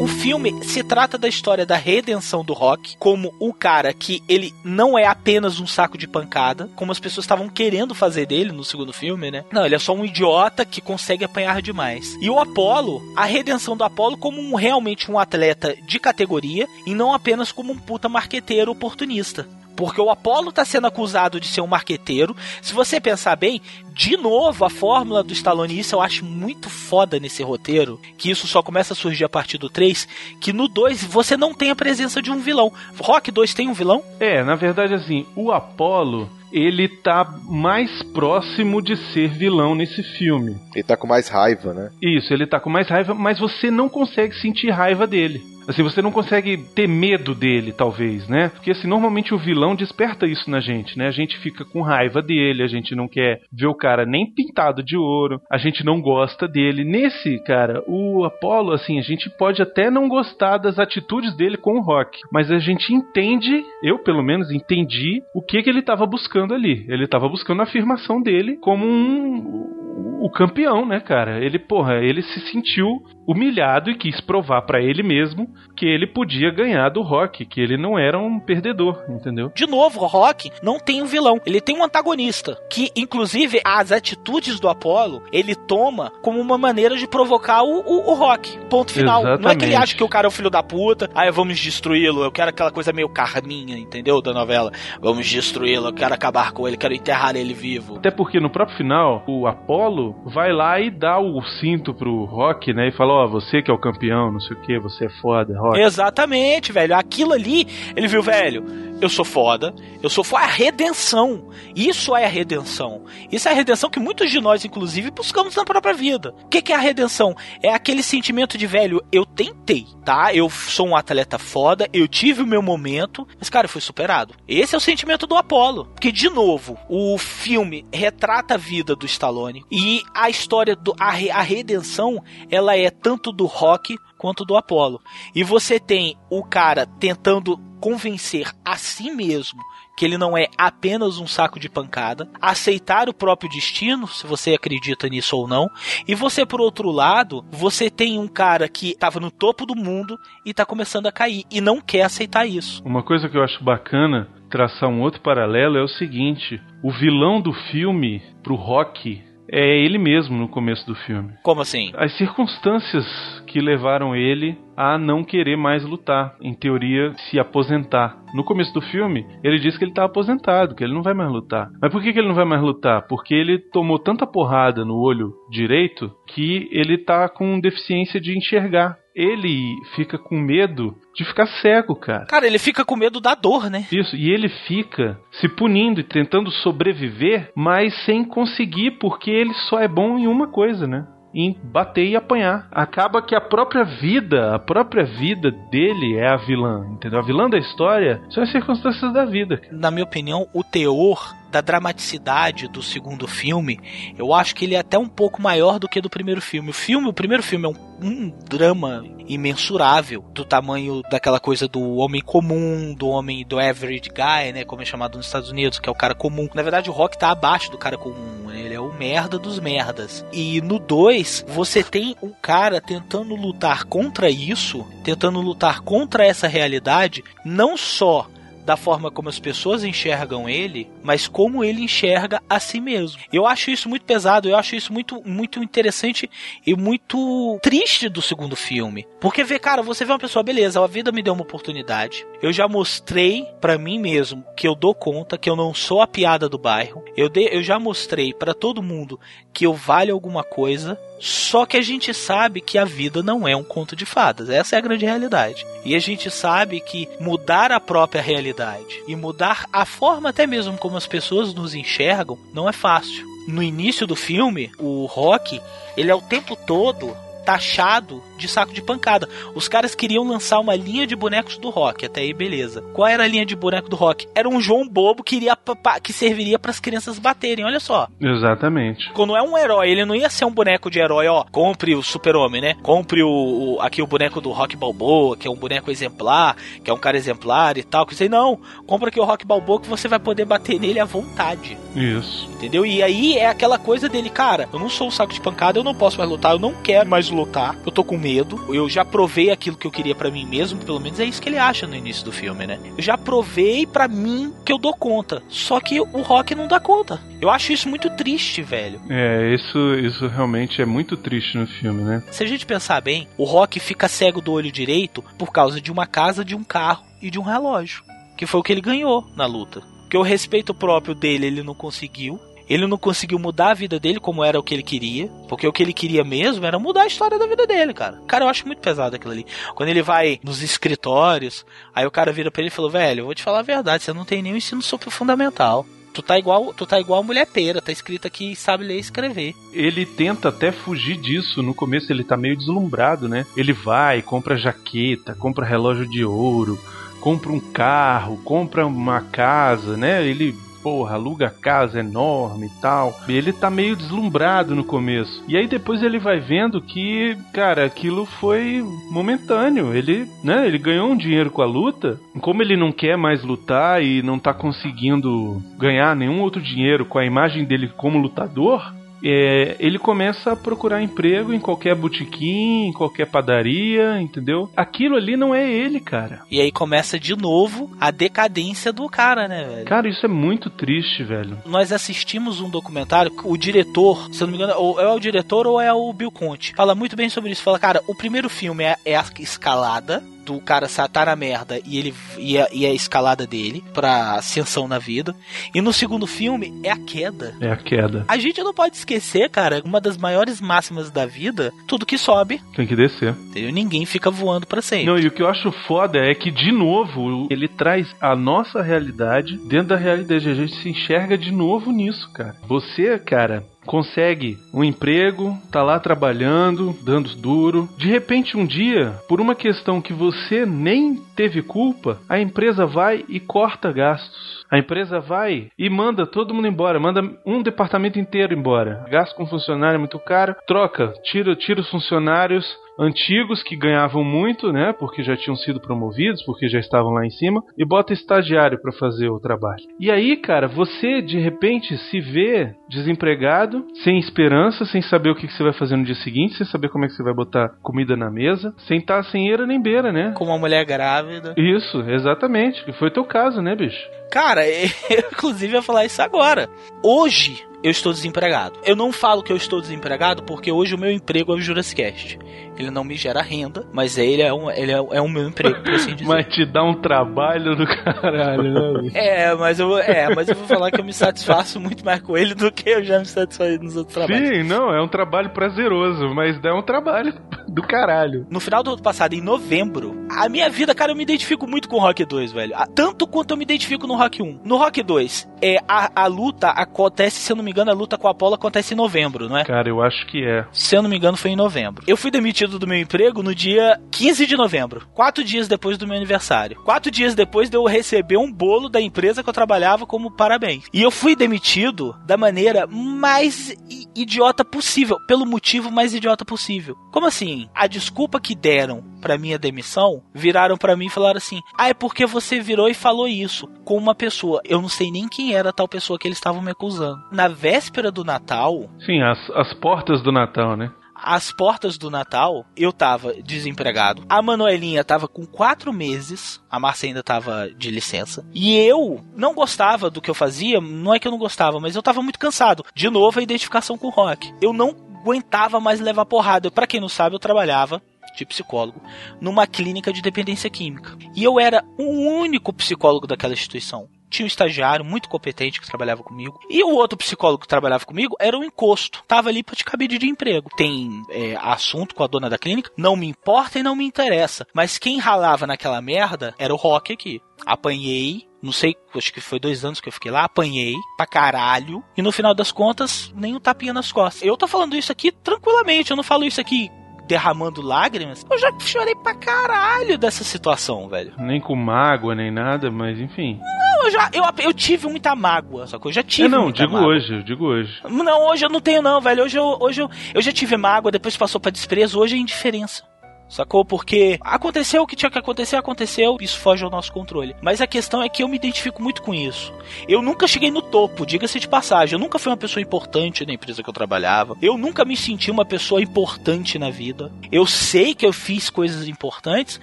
O filme se trata da história da redenção do Rock como o cara que ele não é apenas um saco de pancada, como as pessoas estavam querendo fazer dele no segundo filme, né? Não, ele é só um idiota que consegue apanhar demais. E o Apollo, a redenção do Apollo como um, realmente um atleta de categoria e não apenas como um puta marqueteiro oportunista. Porque o Apollo tá sendo acusado de ser um marqueteiro. Se você pensar bem, de novo, a fórmula do Stallone, isso eu acho muito foda nesse roteiro, que isso só começa a surgir a partir do 3, que no 2 você não tem a presença de um vilão. Rock 2 tem um vilão? É, na verdade, assim, o Apollo ele tá mais próximo de ser vilão nesse filme. Ele tá com mais raiva, né? Isso, ele tá com mais raiva, mas você não consegue sentir raiva dele. Assim, você não consegue ter medo dele, talvez, né? Porque assim, normalmente o vilão desperta isso na gente, né? A gente fica com raiva dele, a gente não quer ver o cara nem pintado de ouro, a gente não gosta dele. Nesse, cara, o Apollo, assim, a gente pode até não gostar das atitudes dele com o Rock, mas a gente entende, eu pelo menos entendi, o que que ele estava buscando ali. Ele estava buscando a afirmação dele como um o campeão, né, cara? Ele, porra, ele se sentiu humilhado e quis provar para ele mesmo que ele podia ganhar do Rock, que ele não era um perdedor, entendeu? De novo, o Rock não tem um vilão, ele tem um antagonista, que inclusive as atitudes do Apollo, ele toma como uma maneira de provocar o, o, o Rock. Ponto final. Exatamente. Não é que ele acha que o cara é o filho da puta, aí vamos destruí-lo, eu quero aquela coisa meio carminha, entendeu? Da novela. Vamos destruí-lo, eu quero acabar com ele, quero enterrar ele vivo. Até porque no próprio final, o Apollo vai lá e dá o cinto pro Rock, né? E fala, ó, oh, você que é o campeão, não sei o que, você é foda, Rock. Exatamente, velho. Aquilo ali, ele viu, velho, eu sou foda, eu sou foda. A redenção. Isso é a redenção. Isso é a redenção que muitos de nós, inclusive, buscamos na própria vida. O que, que é a redenção? É aquele sentimento de, velho, eu tentei, tá? Eu sou um atleta foda, eu tive o meu momento, mas, cara, eu fui superado. Esse é o sentimento do Apollo. Porque, de novo, o filme retrata a vida do Stallone e a história do. A, a redenção, ela é tanto do Rock quanto do Apollo. E você tem o cara tentando convencer a si mesmo que ele não é apenas um saco de pancada, aceitar o próprio destino, se você acredita nisso ou não, e você, por outro lado, você tem um cara que estava no topo do mundo e está começando a cair e não quer aceitar isso. Uma coisa que eu acho bacana traçar um outro paralelo é o seguinte: o vilão do filme pro Rock é ele mesmo no começo do filme. Como assim? As circunstâncias que levaram ele a não querer mais lutar, em teoria, se aposentar. No começo do filme, ele diz que ele está aposentado, que ele não vai mais lutar. Mas por que, que ele não vai mais lutar? Porque ele tomou tanta porrada no olho direito que ele está com deficiência de enxergar. Ele fica com medo de ficar cego, cara. Cara, ele fica com medo da dor, né? Isso, e ele fica se punindo e tentando sobreviver, mas sem conseguir, porque ele só é bom em uma coisa, né? em bater e apanhar. Acaba que a própria vida, a própria vida dele é a vilã, entendeu? A vilã da história são as circunstâncias da vida. Na minha opinião, o teor da dramaticidade do segundo filme, eu acho que ele é até um pouco maior do que do primeiro filme. O filme, o primeiro filme é um, um drama imensurável do tamanho daquela coisa do homem comum, do homem do average guy, né, como é chamado nos Estados Unidos, que é o cara comum. Na verdade, o Rock tá abaixo do cara comum, né? ele é o merda dos merdas. E no 2, você tem um cara tentando lutar contra isso, tentando lutar contra essa realidade, não só da forma como as pessoas enxergam ele, mas como ele enxerga a si mesmo. Eu acho isso muito pesado, eu acho isso muito, muito interessante e muito triste do segundo filme. Porque vê, cara, você vê uma pessoa, beleza, a vida me deu uma oportunidade. Eu já mostrei pra mim mesmo que eu dou conta, que eu não sou a piada do bairro. Eu, de, eu já mostrei pra todo mundo que eu valho alguma coisa. Só que a gente sabe que a vida não é um conto de fadas. Essa é a grande realidade. E a gente sabe que mudar a própria realidade e mudar a forma até mesmo como as pessoas nos enxergam não é fácil. No início do filme, o Rock, ele é o tempo todo taxado de saco de pancada. Os caras queriam lançar uma linha de bonecos do rock, até aí beleza. Qual era a linha de boneco do rock? Era um João Bobo que, iria, que serviria para as crianças baterem, olha só. Exatamente. Quando é um herói, ele não ia ser um boneco de herói, ó. Compre o super-homem, né? Compre o, o- aqui o boneco do Rock Balboa, que é um boneco exemplar, que é um cara exemplar e tal. Que você não, compra aqui o Rock Balboa que você vai poder bater nele à vontade. Isso. Entendeu? E aí é aquela coisa dele, cara, eu não sou um saco de pancada, eu não posso mais lutar, eu não quero mais lutar, eu tô com medo, eu já provei aquilo que eu queria pra mim mesmo, pelo menos é isso que ele acha no início do filme, né? Eu já provei pra mim que eu dou conta, só que o Rock não dá conta. Eu acho isso muito triste, velho. É, isso, isso realmente é muito triste no filme, né? Se a gente pensar bem, o Rock fica cego do olho direito por causa de uma casa, de um carro e de um relógio, que foi o que ele ganhou na luta. Porque o respeito próprio dele ele não conseguiu. Ele não conseguiu mudar a vida dele como era o que ele queria. Porque o que ele queria mesmo era mudar a história da vida dele, cara. Cara, eu acho muito pesado aquilo ali. Quando ele vai nos escritórios, aí o cara vira pra ele e falou: Velho, eu vou te falar a verdade, você não tem nenhum ensino super fundamental. Tu tá igual, tu tá igual a mulher pera, tá escrito aqui sabe ler e escrever. Ele tenta até fugir disso. No começo ele tá meio deslumbrado, né? Ele vai, compra jaqueta, compra relógio de ouro, compra um carro, compra uma casa, né? Ele, porra, aluga casa enorme e tal. E ele tá meio deslumbrado no começo. E aí depois ele vai vendo que, cara, aquilo foi momentâneo. Ele, né, ele ganhou um dinheiro com a luta. Como ele não quer mais lutar e não tá conseguindo ganhar nenhum outro dinheiro com a imagem dele como lutador, é, ele começa a procurar emprego em qualquer botequim, em qualquer padaria, entendeu? Aquilo ali não é ele, cara. E aí começa de novo a decadência do cara, né, velho? Cara, isso é muito triste, velho. Nós assistimos um documentário, o diretor, se eu não me engano, ou é o diretor ou é o Bill Conte, fala muito bem sobre isso. Fala, cara, o primeiro filme é, é a escalada do cara sa- tá na merda e ele e a, e a escalada dele pra ascensão na vida. E no segundo filme é a queda. É a queda. A gente não pode esquecer, cara, uma das maiores máximas da vida, tudo que sobe, Tem que descer. entendeu? Ninguém fica voando pra sempre. Não, e o que eu acho foda é que, de novo, ele traz a nossa realidade dentro da realidade. A gente se enxerga de novo nisso, cara. Você, cara, consegue um emprego, tá lá trabalhando, dando duro. De repente, um dia, por uma questão que você nem teve culpa, a empresa vai e corta gastos. A empresa vai e manda todo mundo embora, manda um departamento inteiro embora. Gasto com funcionário é muito caro, troca, tira, tira os funcionários antigos que ganhavam muito, né, porque já tinham sido promovidos, porque já estavam lá em cima, e bota estagiário para fazer o trabalho. E aí, cara, você de repente se vê desempregado, sem esperança, sem saber o que você vai fazer no dia seguinte, sem saber como é que você vai botar comida na mesa, sem estar sem eira nem beira, né? Com uma mulher grávida. Isso, exatamente. Que foi teu caso, né, bicho? Cara, *laughs* eu inclusive ia falar isso agora. Hoje eu estou desempregado. Eu não falo que eu estou desempregado porque hoje o meu emprego é o Jurassicast. Ele não me gera renda, mas ele é um, ele é, é o meu emprego, por assim *laughs* dizer. Mas te dá um trabalho do caralho, né? É, mas eu, é, mas eu vou falar que eu me satisfaço muito mais com ele do que eu já me satisfaço nos outros trabalhos. Sim, não, é um trabalho prazeroso, mas dá um trabalho *laughs* do caralho. No final do ano passado, em novembro, a minha vida, cara, eu me identifico muito com o Rock 2, velho. Tanto quanto eu me identifico no Rock 1. No Rock 2, é, a, a luta acontece, se eu não me engano, a luta com a Apollo acontece em novembro, não é? Cara, eu acho que é. Se eu não me engano, foi em novembro. Eu fui demitido do meu emprego no dia 15 de novembro, quatro dias depois do meu aniversário. Quatro dias depois de eu receber um bolo da empresa que eu trabalhava como parabéns. E eu fui demitido da maneira mais idiota possível, pelo motivo mais idiota possível. Como assim? A desculpa que deram pra minha demissão, viraram pra mim e falaram assim: "Ah, é porque você virou e falou isso com uma pessoa. Eu não sei nem quem era a tal pessoa que eles estavam me acusando." Na véspera do Natal, Sim, as, as portas do Natal, né? Às portas do Natal, eu tava desempregado. A Manuelinha tava com quatro meses. A Márcia ainda tava de licença. E eu não gostava do que eu fazia. Não é que eu não gostava, mas eu tava muito cansado. De novo, a identificação com o rock. Eu não aguentava mais levar porrada. Pra quem não sabe, eu trabalhava de psicólogo numa clínica de dependência química. E eu era o único psicólogo daquela instituição. Tinha um estagiário muito competente que trabalhava comigo. E o outro psicólogo que trabalhava comigo era um encosto. Tava ali pra te cabide de emprego. Tem é, assunto com a dona da clínica. Não me importa e não me interessa. Mas quem ralava naquela merda era o Rock aqui. Apanhei, não sei, acho que foi dois anos que eu fiquei lá, apanhei pra caralho. E no final das contas, nem um tapinha nas costas. Eu tô falando isso aqui tranquilamente, eu não falo isso aqui derramando lágrimas. Eu já chorei pra caralho dessa situação, velho. Nem com mágoa, nem nada, mas enfim. Não, eu já eu, eu tive muita mágoa, só que eu já tive É, não, digo mágoa. hoje, eu digo hoje. Não, hoje eu não tenho não, velho. Hoje eu, hoje eu, eu já tive mágoa, depois passou pra desprezo, hoje é indiferença. Sacou? Porque aconteceu o que tinha que acontecer, aconteceu, isso foge ao nosso controle. Mas a questão é que eu me identifico muito com isso. Eu nunca cheguei no topo, diga-se de passagem. Eu nunca fui uma pessoa importante na empresa que eu trabalhava. Eu nunca me senti uma pessoa importante na vida. Eu sei que eu fiz coisas importantes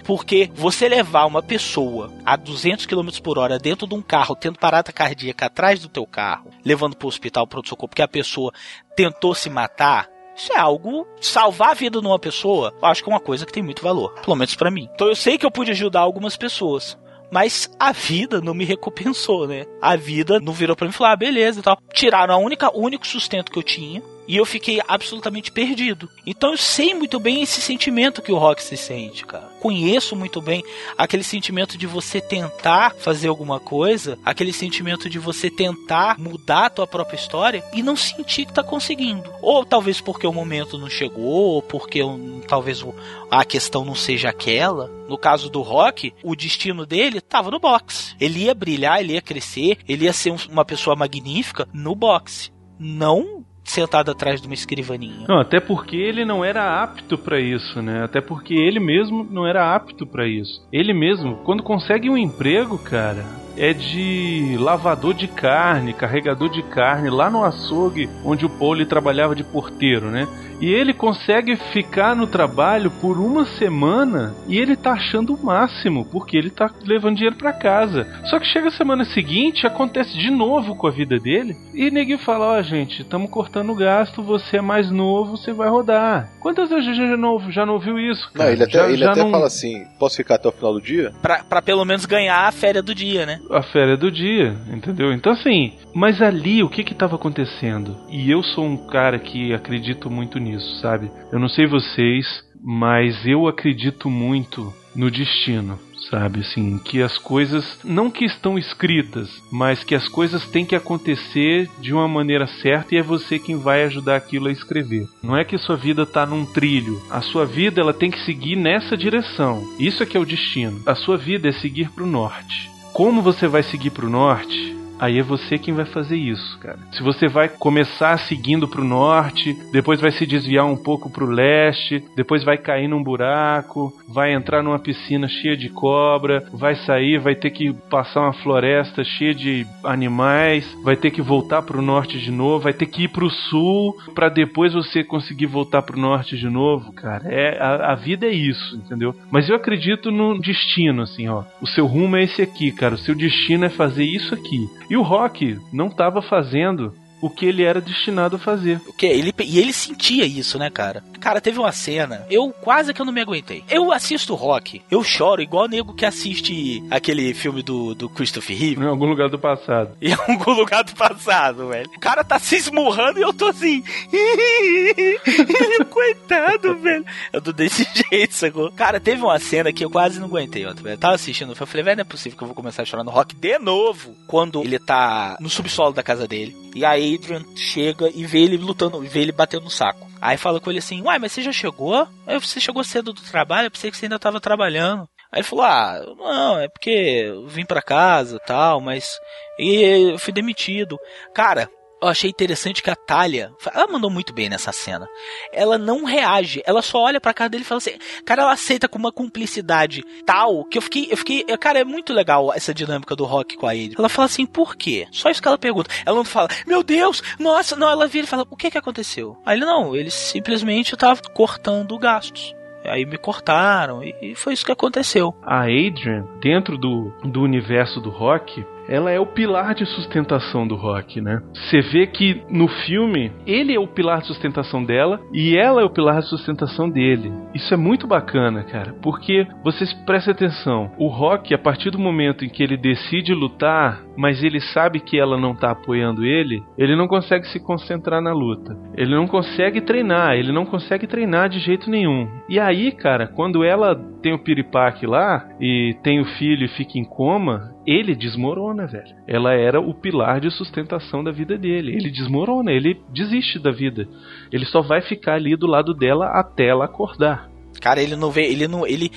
porque você levar uma pessoa a 200 km por hora dentro de um carro, tendo parada cardíaca atrás do teu carro, levando pro hospital, pronto socorro, porque a pessoa tentou se matar, isso é algo. Salvar a vida de uma pessoa, acho que é uma coisa que tem muito valor. Pelo menos pra mim. Então eu sei que eu pude ajudar algumas pessoas. Mas a vida não me recompensou, né? A vida não virou pra mim e falou: ah, beleza e tal. Tiraram a única, o único sustento que eu tinha. E eu fiquei absolutamente perdido. Então eu sei muito bem esse sentimento que o Rock se sente, cara. Conheço muito bem aquele sentimento de você tentar fazer alguma coisa, aquele sentimento de você tentar mudar a tua própria história e não sentir que tá conseguindo. Ou talvez porque o momento não chegou, ou porque talvez a questão não seja aquela. No caso do Rock, o destino dele tava no boxe. Ele ia brilhar, ele ia crescer, ele ia ser um- uma pessoa magnífica no boxe. Não sentado atrás de uma escrivaninha. Não, até porque ele não era apto pra isso, né? Até porque ele mesmo não era apto pra isso. Ele mesmo, quando consegue um emprego, cara, é de lavador de carne, carregador de carne lá no açougue onde o Pauli trabalhava de porteiro, né? E ele consegue ficar no trabalho por uma semana e ele tá achando o máximo, porque ele tá levando dinheiro pra casa. Só que chega a semana seguinte, acontece de novo com a vida dele, e neguinho fala: Ó, gente, estamos cortando o gasto, você é mais novo, você vai rodar. Quantas vezes a gente já não, já não ouviu isso? Não, cara? ele até, Já- ele já até não- fala assim: posso ficar até o final do dia? Pra, pra pelo menos ganhar a férias do dia, né? A férias do dia, entendeu? Então assim, mas ali o que que tava acontecendo? E eu sou um cara que acredito muito nisso, sabe? Eu não sei vocês, mas eu acredito muito no destino, sabe? Assim, que as coisas não que estão escritas, mas que as coisas têm que acontecer de uma maneira certa e é você quem vai ajudar aquilo a escrever. Não é que sua vida tá num trilho, a sua vida ela tem que seguir nessa direção. Isso é que é o destino. A sua vida é seguir pro norte. Como você vai seguir pro norte? Aí é você quem vai fazer isso, cara. Se você vai começar seguindo pro norte, depois vai se desviar um pouco pro leste, depois vai cair num buraco, vai entrar numa piscina cheia de cobra, vai sair, vai ter que passar uma floresta cheia de animais, vai ter que voltar pro norte de novo, vai ter que ir pro sul pra depois você conseguir voltar pro norte de novo, cara. É a, a vida é isso, entendeu? Mas eu acredito no destino, assim, ó. O seu rumo é esse aqui, cara. O seu destino é fazer isso aqui. E o Rock não tava fazendo o que ele era destinado a fazer. O que? Ele, e ele sentia isso, né, cara? Cara, teve uma cena, eu quase que eu não me aguentei. Eu assisto rock, eu choro igual o nego que assiste aquele filme do, do Christopher Reeve. Em algum lugar do passado. *laughs* Em algum lugar do passado, velho. O cara tá se esmurrando e eu tô assim. *laughs* Coitado, velho. Eu tô desse *laughs* jeito, sacou? Cara, teve uma cena que eu quase não aguentei, ó. Eu tava assistindo, eu falei, velho, não é possível que eu vou começar a chorar no rock de novo. Quando ele tá no subsolo da casa dele. E a Adrian chega e vê ele lutando, vê ele batendo no saco. Aí fala com ele assim, uai, mas você já chegou? Aí você chegou cedo do trabalho, eu pensei que você ainda tava trabalhando. Aí ele falou, ah, não, é porque eu vim pra casa tal, mas e eu fui demitido. Cara, eu achei interessante que a Talia, ela mandou muito bem nessa cena. Ela não reage, ela só olha pra cara dele e fala assim, cara, ela aceita com uma cumplicidade tal que eu fiquei, eu fiquei, cara, é muito legal essa dinâmica do Rock com a Adrian. Ela fala assim, por quê? Só isso que ela pergunta. Ela não fala, meu Deus, nossa, não, ela vira e fala, o que que aconteceu? Aí ele não, ele simplesmente tava cortando gastos. Aí me cortaram e foi isso que aconteceu. A Adrian, dentro do, do universo do rock, ela é o pilar de sustentação do rock, né? Você vê que no filme ele é o pilar de sustentação dela e ela é o pilar de sustentação dele. Isso é muito bacana, cara, porque vocês prestem atenção, o rock a partir do momento em que ele decide lutar, mas ele sabe que ela não tá apoiando ele, ele não consegue se concentrar na luta. Ele não consegue treinar, ele não consegue treinar de jeito nenhum. E aí, cara, quando ela tem o piripaque lá e tem o filho e fica em coma, ele desmorona, velho. Ela era o pilar de sustentação da vida dele. Ele desmorona, ele desiste da vida. Ele só vai ficar ali do lado dela até ela acordar. Cara, ele não vê, ele não, ele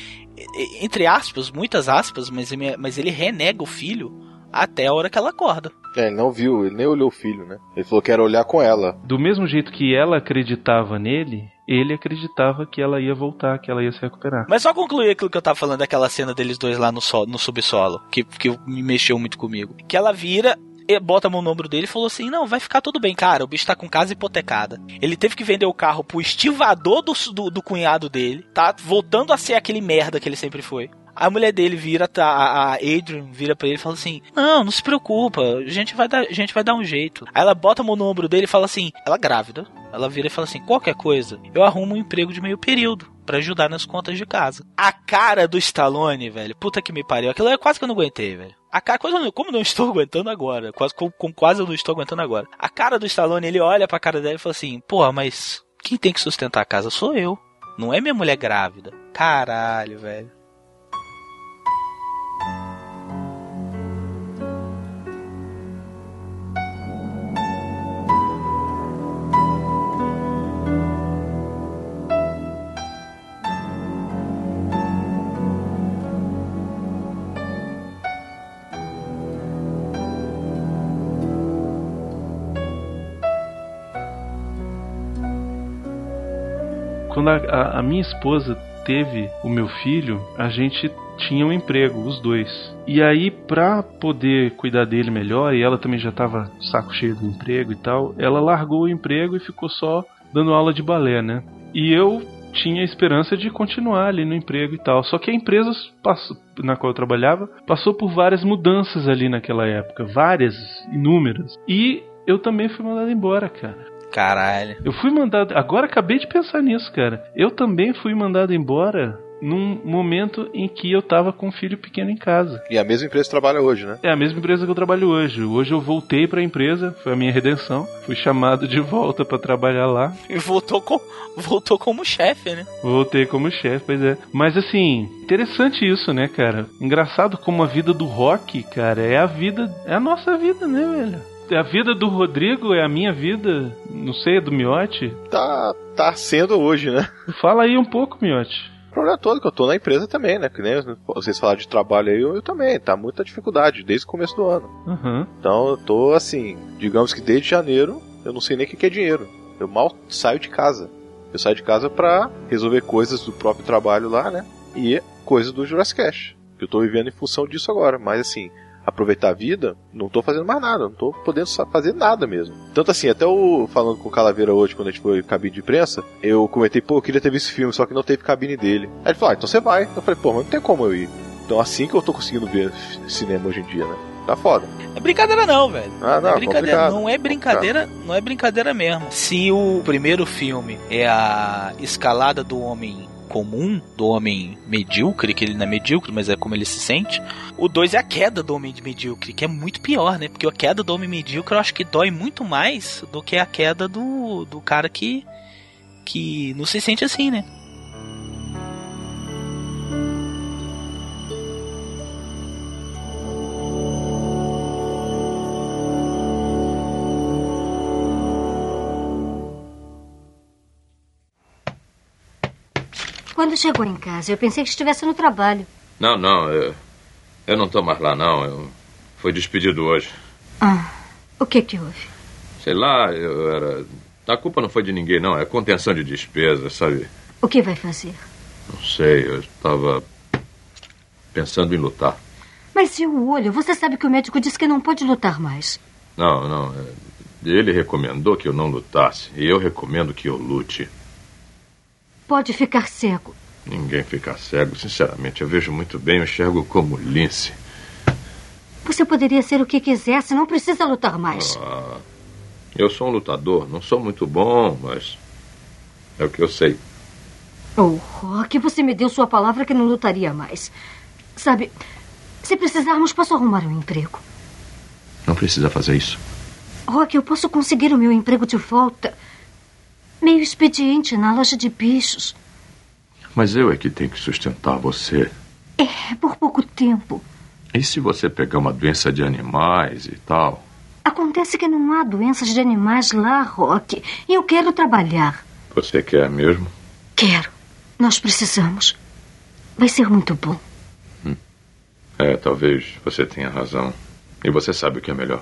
entre aspas, muitas aspas, mas, mas ele renega o filho até a hora que ela acorda. É, ele não viu, ele nem olhou o filho, né? Ele falou que era olhar com ela. Do mesmo jeito que ela acreditava nele, ele acreditava que ela ia voltar, que ela ia se recuperar. Mas só concluir aquilo que eu tava falando daquela cena deles dois lá no, no subsolo, que, que me mexeu muito comigo. Que ela vira, bota a mão no ombro dele e falou assim: Não, vai ficar tudo bem, cara. O bicho tá com casa hipotecada. Ele teve que vender o carro pro estivador do, do, do cunhado dele, tá? Voltando a ser aquele merda que ele sempre foi. A mulher dele vira, tá, a Adrian vira pra ele e fala assim: Não, não se preocupa, a gente vai dar, gente vai dar um jeito. Aí ela bota a mão no ombro dele e fala assim: Ela é grávida. Ela vira e fala assim: Qualquer coisa, eu arrumo um emprego de meio período para ajudar nas contas de casa. A cara do Stallone, velho, puta que me pariu. Aquilo é quase que eu não aguentei, velho. A cara, quase, como não estou aguentando agora, quase, com, com quase eu não estou aguentando agora. A cara do Stallone, ele olha pra cara dela e fala assim: Porra, mas quem tem que sustentar a casa sou eu. Não é minha mulher grávida. Caralho, velho. Quando a, a, minha esposa teve o meu filho, a gente tinha um emprego, os dois. E aí, pra poder cuidar dele melhor, e ela também já tava saco cheio do emprego e tal, ela largou o emprego e ficou só dando aula de balé, né? E eu tinha esperança de continuar ali no emprego e tal. Só que a empresa passou, na qual eu trabalhava passou por várias mudanças ali naquela época, várias, inúmeras. E eu também fui mandado embora, cara. Caralho. Eu fui mandado. Agora acabei de pensar nisso, cara. Eu também fui mandado embora num momento em que eu tava com um filho pequeno em casa. E a mesma empresa trabalha hoje, né? É a mesma empresa que eu trabalho hoje. Hoje eu voltei para a empresa, foi a minha redenção. Fui chamado de volta para trabalhar lá. E voltou com voltou como chefe, né? Voltei como chefe, pois é. Mas assim, interessante isso, né, cara? Engraçado como a vida do rock, cara, é a vida, é a nossa vida, né, velho? A vida do Rodrigo é a minha vida, não sei, é do Miote? Tá, tá sendo hoje, né? Fala aí um pouco, Miote. O problema todo que eu tô na empresa também, né? Que nem vocês falaram de trabalho aí, eu, eu também. Tá muita dificuldade desde o começo do ano. Uhum. Então eu tô assim, digamos que desde janeiro eu não sei nem o que é dinheiro. Eu mal saio de casa. Eu saio de casa pra resolver coisas do próprio trabalho lá, né? E coisas do Jurassic Cash. Eu tô vivendo em função disso agora. Mas assim, aproveitar a vida, não tô fazendo mais nada, não tô podendo fazer nada mesmo. Tanto assim, até o falando com o Calaveira hoje, quando a gente foi cabine de imprensa, eu comentei, pô, eu queria ter visto esse filme, só que não teve cabine dele. Aí ele falou, ah, então você vai. Eu falei, pô, mas não tem como eu ir. Então assim que eu tô conseguindo ver cinema hoje em dia, né? Tá foda. É brincadeira não, velho. Ah, não, é brincadeira, não é brincadeira, não é brincadeira mesmo. Se o primeiro filme é a escalada do homem comum, do homem medíocre, que ele não é medíocre, mas é como ele se sente. O 2 é a queda do homem medíocre, que é muito pior, né? Porque a queda do homem medíocre eu acho que dói muito mais do que a queda do, do cara que, que não se sente assim, né? Chegou em casa, eu pensei que estivesse no trabalho. Não, não, eu, eu não estou mais lá, não. Eu fui despedido hoje. Ah, o que que houve? sei lá, eu era. A culpa não foi de ninguém, não. É contenção de despesa, sabe? O que vai fazer? Não sei, eu estava pensando em lutar. Mas o olho? Você sabe que o médico disse que não pode lutar mais. Não, não. é, Ele recomendou que eu não lutasse. E eu recomendo que eu lute. Pode ficar cego. Ninguém fica cego, sinceramente. Eu vejo muito bem, eu enxergo como lince. Você poderia ser o que quisesse, não precisa lutar mais. Ah, eu sou um lutador. Não sou muito bom, mas é o que eu sei. Oh, Rock, você me deu sua palavra que não lutaria mais. Sabe, se precisarmos, posso arrumar um emprego. Não precisa fazer isso. Rock, eu posso conseguir o meu emprego de volta. Meio expediente na loja de bichos. Mas eu é que tenho que sustentar você. É, por pouco tempo. E se você pegar uma doença de animais e tal? Acontece que não há doenças de animais lá, Rock. E eu quero trabalhar. Você quer mesmo? Quero. Nós precisamos. Vai ser muito bom. É, talvez você tenha razão. E você sabe o que é melhor.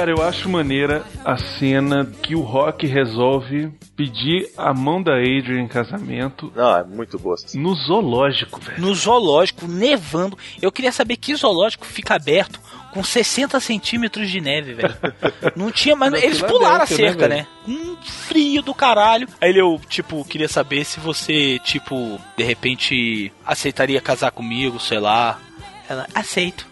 Cara, eu acho maneira a cena que o Rock resolve pedir a mão da Adrian em casamento Não, é muito boa no zoológico, velho. No zoológico, nevando. Eu queria saber que zoológico fica aberto com 60 centímetros de neve, velho. *laughs* Não tinha, mas Na eles pularam a né, cerca, velho? né? Um frio do caralho. Aí ele, eu, tipo, queria saber se você, tipo, de repente aceitaria casar comigo, sei lá. Ela, aceito.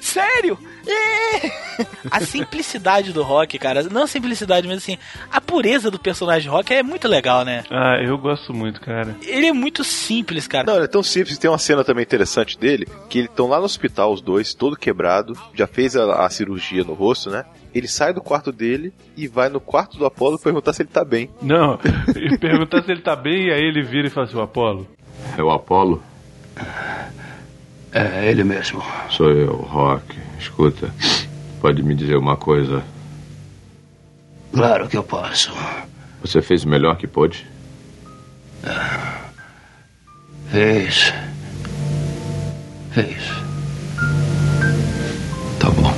Sério? É. A simplicidade do rock, cara. Não a simplicidade, mas assim, a pureza do personagem rock é muito legal, né? Ah, eu gosto muito, cara. Ele é muito simples, cara. Não, ele é tão simples. Tem uma cena também interessante dele, que eles estão lá no hospital, os dois, todo quebrado, já fez a, a cirurgia no rosto, né? Ele sai do quarto dele e vai no quarto do Apolo perguntar se ele tá bem. Não, *laughs* e perguntar se ele tá bem, e aí ele vira e fala assim, o Apolo. É o Apolo? É ele mesmo. Sou eu, Rock. Escuta, pode me dizer uma coisa? Claro que eu posso. Você fez o melhor que pôde? Fez. Fez. Tá bom.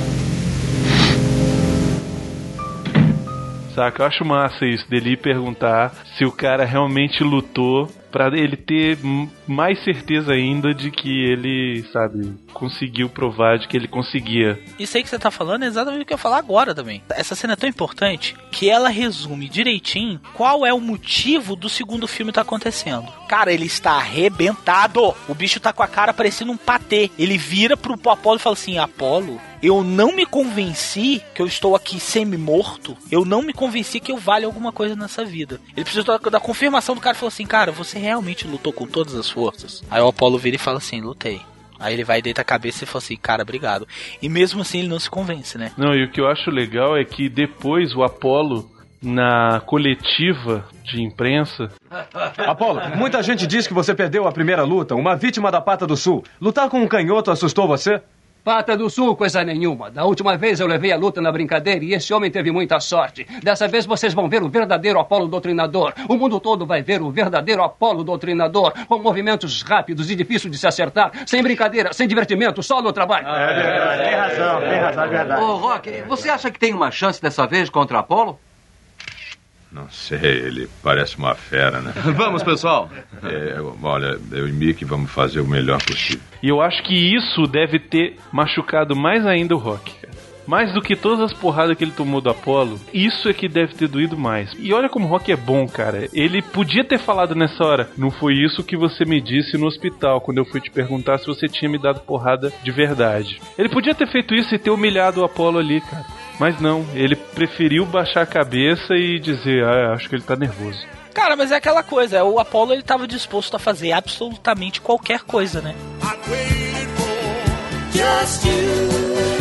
Saca? Eu acho massa isso, dele perguntar se o cara realmente lutou pra ele ter mais certeza ainda de que ele, sabe, conseguiu provar de que ele conseguia. Isso aí que você tá falando é exatamente o que eu ia falar agora também. Essa cena é tão importante que ela resume direitinho qual é o motivo do segundo filme tá acontecendo. Cara, ele está arrebentado. O bicho tá com a cara parecendo um patê. Ele vira pro Apolo e fala assim: Apolo, eu não me convenci que eu estou aqui semi-morto. Eu não me convenci que eu valho alguma coisa nessa vida. Ele precisa da, da confirmação do cara e falou assim: Cara, você realmente lutou com todas as forças? Aí o Apolo vira e fala assim: Lutei. Aí ele vai deita a cabeça e fala assim, cara, obrigado. E mesmo assim ele não se convence, né? Não, e o que eu acho legal é que depois o Apolo, na coletiva de imprensa, *laughs* Apolo, muita gente diz que você perdeu a primeira luta, uma vítima da Pata do Sul. Lutar com um canhoto assustou você? Pata do Sul, coisa nenhuma. Da última vez eu levei a luta na brincadeira e esse homem teve muita sorte. Dessa vez vocês vão ver o verdadeiro Apolo doutrinador. O mundo todo vai ver o verdadeiro Apolo doutrinador, com movimentos rápidos e difíceis de se acertar, sem brincadeira, sem divertimento, só no trabalho. Tem razão, tem razão, é verdade. Ô, Rock, você acha que tem uma chance dessa vez contra Apolo? Não sei, ele parece uma fera, né? *laughs* Vamos, pessoal. É, olha, eu e Mickey vamos fazer o melhor possível. E eu acho que isso deve ter machucado mais ainda o Rock, cara. Mais do que todas as porradas que ele tomou do Apollo, isso é que deve ter doído mais. E olha como o Rock é bom, cara. Ele podia ter falado nessa hora: Não foi isso que você me disse no hospital quando eu fui te perguntar se você tinha me dado porrada de verdade. Ele podia ter feito isso e ter humilhado o Apollo ali, cara. Mas não, ele preferiu baixar a cabeça e dizer: Ah, acho que ele tá nervoso. Cara, mas é aquela coisa, o Apollo ele tava disposto a fazer absolutamente qualquer coisa, né? Just you.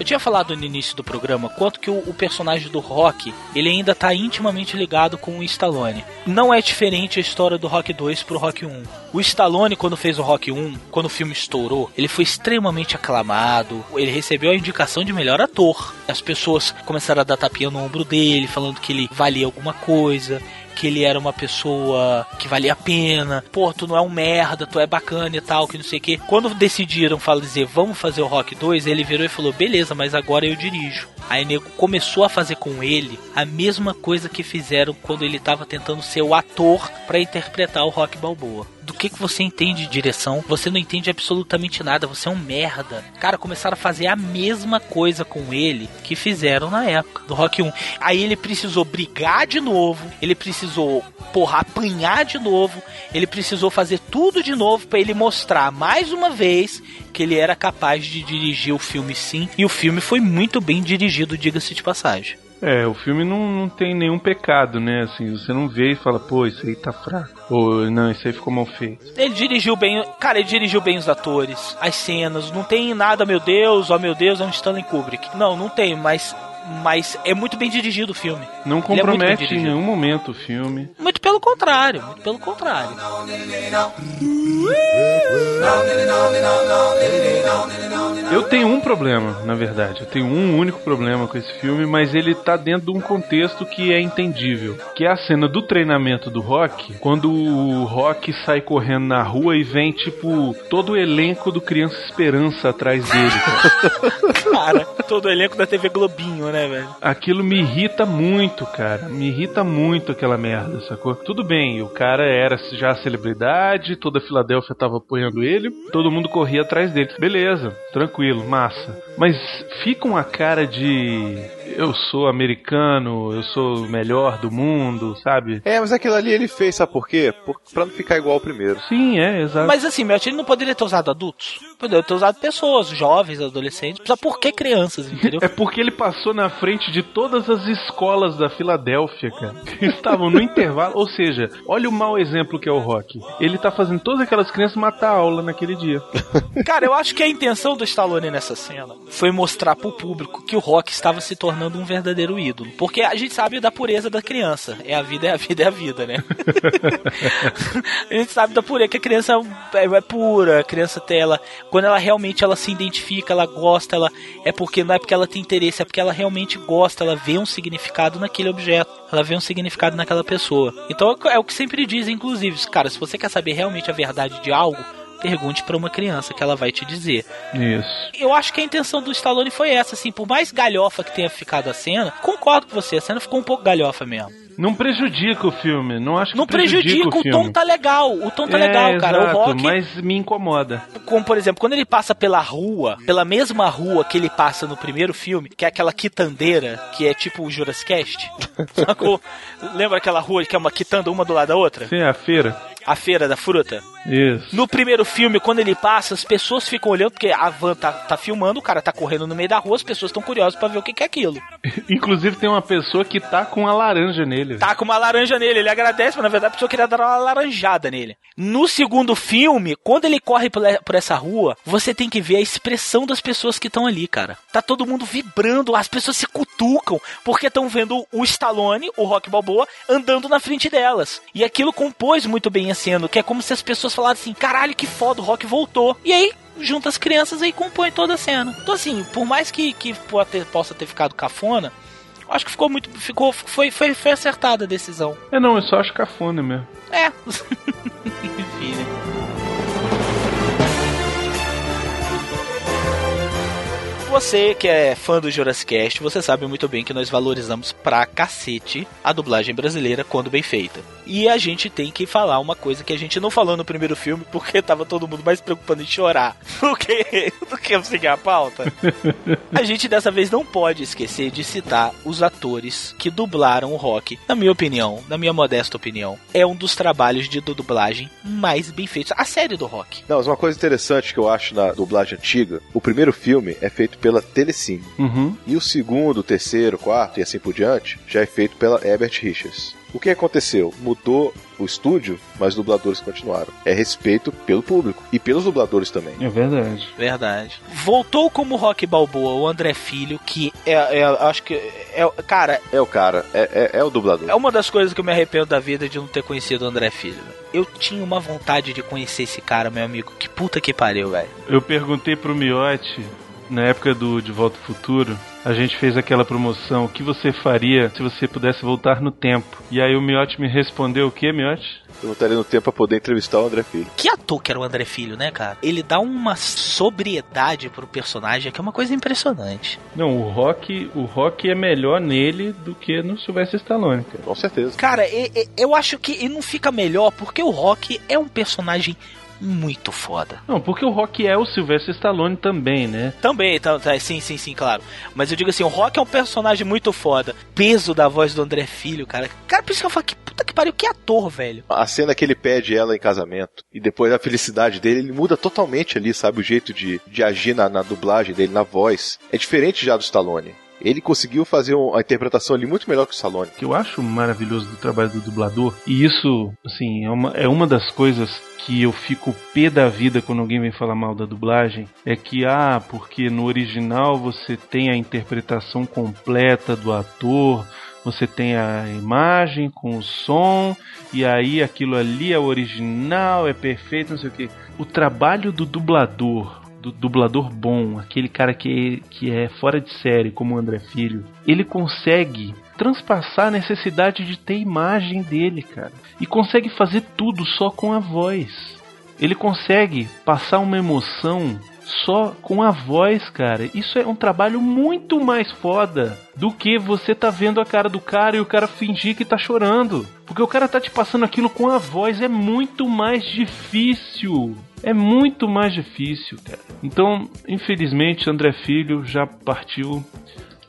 Eu tinha falado no início do programa quanto que o, o personagem do Rock, ele ainda tá intimamente ligado com o Stallone. Não é diferente a história do Rock 2 pro Rock 1. O Stallone, quando fez o Rock 1, quando o filme estourou, ele foi extremamente aclamado, ele recebeu a indicação de melhor ator. As pessoas começaram a dar tapinha no ombro dele, falando que ele valia alguma coisa que ele era uma pessoa que valia a pena. Pô, tu não é um merda, tu é bacana e tal, que não sei o que. Quando decidiram falar, dizer, vamos fazer o Rock 2, ele virou e falou, beleza, mas agora eu dirijo. Aí nego começou a fazer com ele a mesma coisa que fizeram quando ele tava tentando ser o ator para interpretar o Rock Balboa. Do que, que você entende de direção? Você não entende absolutamente nada, você é um merda. Cara, começaram a fazer a mesma coisa com ele que fizeram na época do Rock 1. Aí ele precisou brigar de novo, ele precisou, porra, apanhar de novo, ele precisou fazer tudo de novo para ele mostrar mais uma vez que ele era capaz de dirigir o filme sim. E o filme foi muito bem dirigido, diga-se de passagem. É, o filme não, não tem nenhum pecado, né? Assim, você não vê e fala, pô, isso aí tá fraco. Ou, não, isso aí ficou mal feito. Ele dirigiu bem, cara, ele dirigiu bem os atores, as cenas, não tem nada, meu Deus, ó meu Deus, é um Stanley Kubrick. Não, não tem, mas mas é muito bem dirigido o filme. Não é compromete em dirigido. nenhum momento o filme. Muito pelo contrário, muito pelo contrário. Eu tenho um problema, na verdade. Eu tenho um único problema com esse filme, mas ele tá dentro de um contexto que é entendível. Que é a cena do treinamento do Rock, quando o Rock sai correndo na rua e vem, tipo, todo o elenco do Criança Esperança atrás dele. cara. *laughs* Cara, todo o elenco da TV Globinho, né, velho? Aquilo me irrita muito, cara. Me irrita muito aquela merda, sacou? Tudo bem, o cara era já celebridade, toda a Filadélfia tava apoiando ele, todo mundo corria atrás dele. Beleza, tranquilo, massa. Mas fica uma cara de eu sou americano, eu sou o melhor do mundo, sabe? É, mas aquilo ali ele fez, sabe por quê? Por, pra não ficar igual ao primeiro. Sim, é, exato. Mas assim, meu ele não poderia ter usado adultos. Poderia ter usado pessoas, jovens, adolescentes. Precisa por que crianças, entendeu? *laughs* É porque ele passou na frente de todas as escolas da Filadélfia, cara. *laughs* Que estavam no intervalo. Ou seja, olha o mau exemplo que é o Rock. Ele tá fazendo todas aquelas crianças matar a aula naquele dia. *laughs* Cara, eu acho que a intenção do Stallone nessa cena foi mostrar pro público que o Rock estava se tornando um verdadeiro ídolo. Porque a gente sabe da pureza da criança. É a vida, é a vida, é a vida, né? *laughs* a gente sabe da pureza, que a criança é, é pura, a criança tem ela. Quando ela realmente ela se identifica, ela gosta, ela. É porque não é porque ela tem interesse, é porque ela realmente gosta, ela vê um significado naquele objeto. Ela vê um significado naquela pessoa. Então é o que sempre dizem, inclusive, cara, se você quer saber realmente a verdade de algo, pergunte pra uma criança que ela vai te dizer. Isso. Eu acho que a intenção do Stallone foi essa, assim, por mais galhofa que tenha ficado a cena, concordo com você, a cena ficou um pouco galhofa mesmo. Não prejudica o filme, não acho que Não prejudica, o o tom tá legal, o tom tá É, legal, cara. exato, o rock, mas me incomoda. como por exemplo, quando ele passa pela rua, pela mesma rua que ele passa no primeiro filme, que é aquela quitandeira, que é tipo o Jurassic Cast, *laughs* sacou? Lembra aquela rua que é uma quitanda uma do lado da outra? Sim, a feira. A feira da fruta? Isso. No primeiro filme, quando ele passa, as pessoas ficam olhando, porque a van tá, tá filmando, o cara tá correndo no meio da rua, as pessoas estão curiosas pra ver o que, que é aquilo. *laughs* Inclusive tem uma pessoa que tá com a laranja nele. Tá com uma laranja nele, ele agradece, mas na verdade a pessoa queria dar uma laranjada nele. No segundo filme, quando ele corre por por essa rua, você tem que ver a expressão das pessoas que estão ali, cara. Tá todo mundo vibrando, as pessoas se cutucam, porque estão vendo o Stallone, o Rock Balboa, andando na frente delas. E aquilo compôs muito bem a cena, que é como se as pessoas falassem assim, caralho, que foda, o Rock voltou. E aí, junta as crianças e compõe toda a cena. Então assim, por mais que, que possa ter ficado cafona, acho que ficou muito. Ficou, foi, foi, foi acertada a decisão. É não, eu só acho cafona mesmo. É. *laughs* Enfim, né? Você que é fã do Jurassic Cast, você sabe muito bem que nós valorizamos pra cacete a dublagem brasileira quando bem feita. E a gente tem que falar uma coisa que a gente não falou no primeiro filme, porque *laughs* tava todo mundo mais preocupado em chorar *laughs* do que, do que seguir a pauta. *laughs* A gente dessa vez não pode esquecer de citar os atores que dublaram o Rock. Na minha opinião, na minha modesta opinião, é um dos trabalhos de dublagem mais bem feitos. A série do Rock. Não, mas uma coisa interessante que eu acho na dublagem antiga, o primeiro filme é feito pela Telecine. Uhum. E o segundo, terceiro, quarto e assim por diante, já é feito pela Herbert Richards. O que aconteceu? Mudou o estúdio, mas os dubladores continuaram. É respeito pelo público e pelos dubladores também. É verdade. Verdade. Voltou como Rock Balboa, o André Filho, que é, é acho que é, cara, É o cara, é, é, é o dublador. é uma das coisas que eu me arrependo da vida de não ter conhecido o André Filho. Eu tinha uma vontade de conhecer esse cara, meu amigo. Que puta que pariu, velho. Eu perguntei pro Miotti, na época do De Volta ao Futuro, a gente fez aquela promoção, o que você faria se você pudesse voltar no tempo? E aí o Miotti me respondeu o que, Miotti? Eu voltaria no tempo pra poder entrevistar o André Filho. Que ator que era o André Filho, né, cara? Ele dá uma sobriedade pro personagem que é uma coisa impressionante. Não, o Rock, o Rock é melhor nele do que no Sylvester Stallone, cara. Com certeza. Cara, eu acho que ele não fica melhor porque o Rock é um personagem muito foda. Não, porque o Rock é o Sylvester Stallone também, né? Também, tá, tá, sim, sim, sim, claro. Mas eu digo assim, o Rock é um personagem muito foda. Peso da voz do André Filho, cara. Cara, por isso que eu falo, que puta que pariu, que ator, velho. A cena que ele pede ela em casamento e depois a felicidade dele, ele muda totalmente ali, sabe? O jeito de, de agir na, na dublagem dele, na voz. É diferente já do Stallone. Ele conseguiu fazer um- a interpretação ali muito melhor que o Stallone. que eu acho maravilhoso do trabalho do dublador, e isso, assim, é uma, é uma das coisas que eu fico pé da vida quando alguém vem falar mal da dublagem, é que, ah, porque no original você tem a interpretação completa do ator, você tem a imagem com o som, e aí aquilo ali é original, é perfeito, não sei o que. O trabalho do dublador do dublador bom, aquele cara que, que é fora de série, como o André Filho, ele consegue transpassar a necessidade de ter imagem dele, cara. E consegue fazer tudo só com a voz. Ele consegue passar uma emoção só com a voz, cara. Isso é um trabalho muito mais foda do que você tá vendo a cara do cara e o cara fingir que tá chorando. Porque o cara tá te passando aquilo com a voz, é muito mais difícil. É muito mais difícil, cara. Então, infelizmente, André Filho já partiu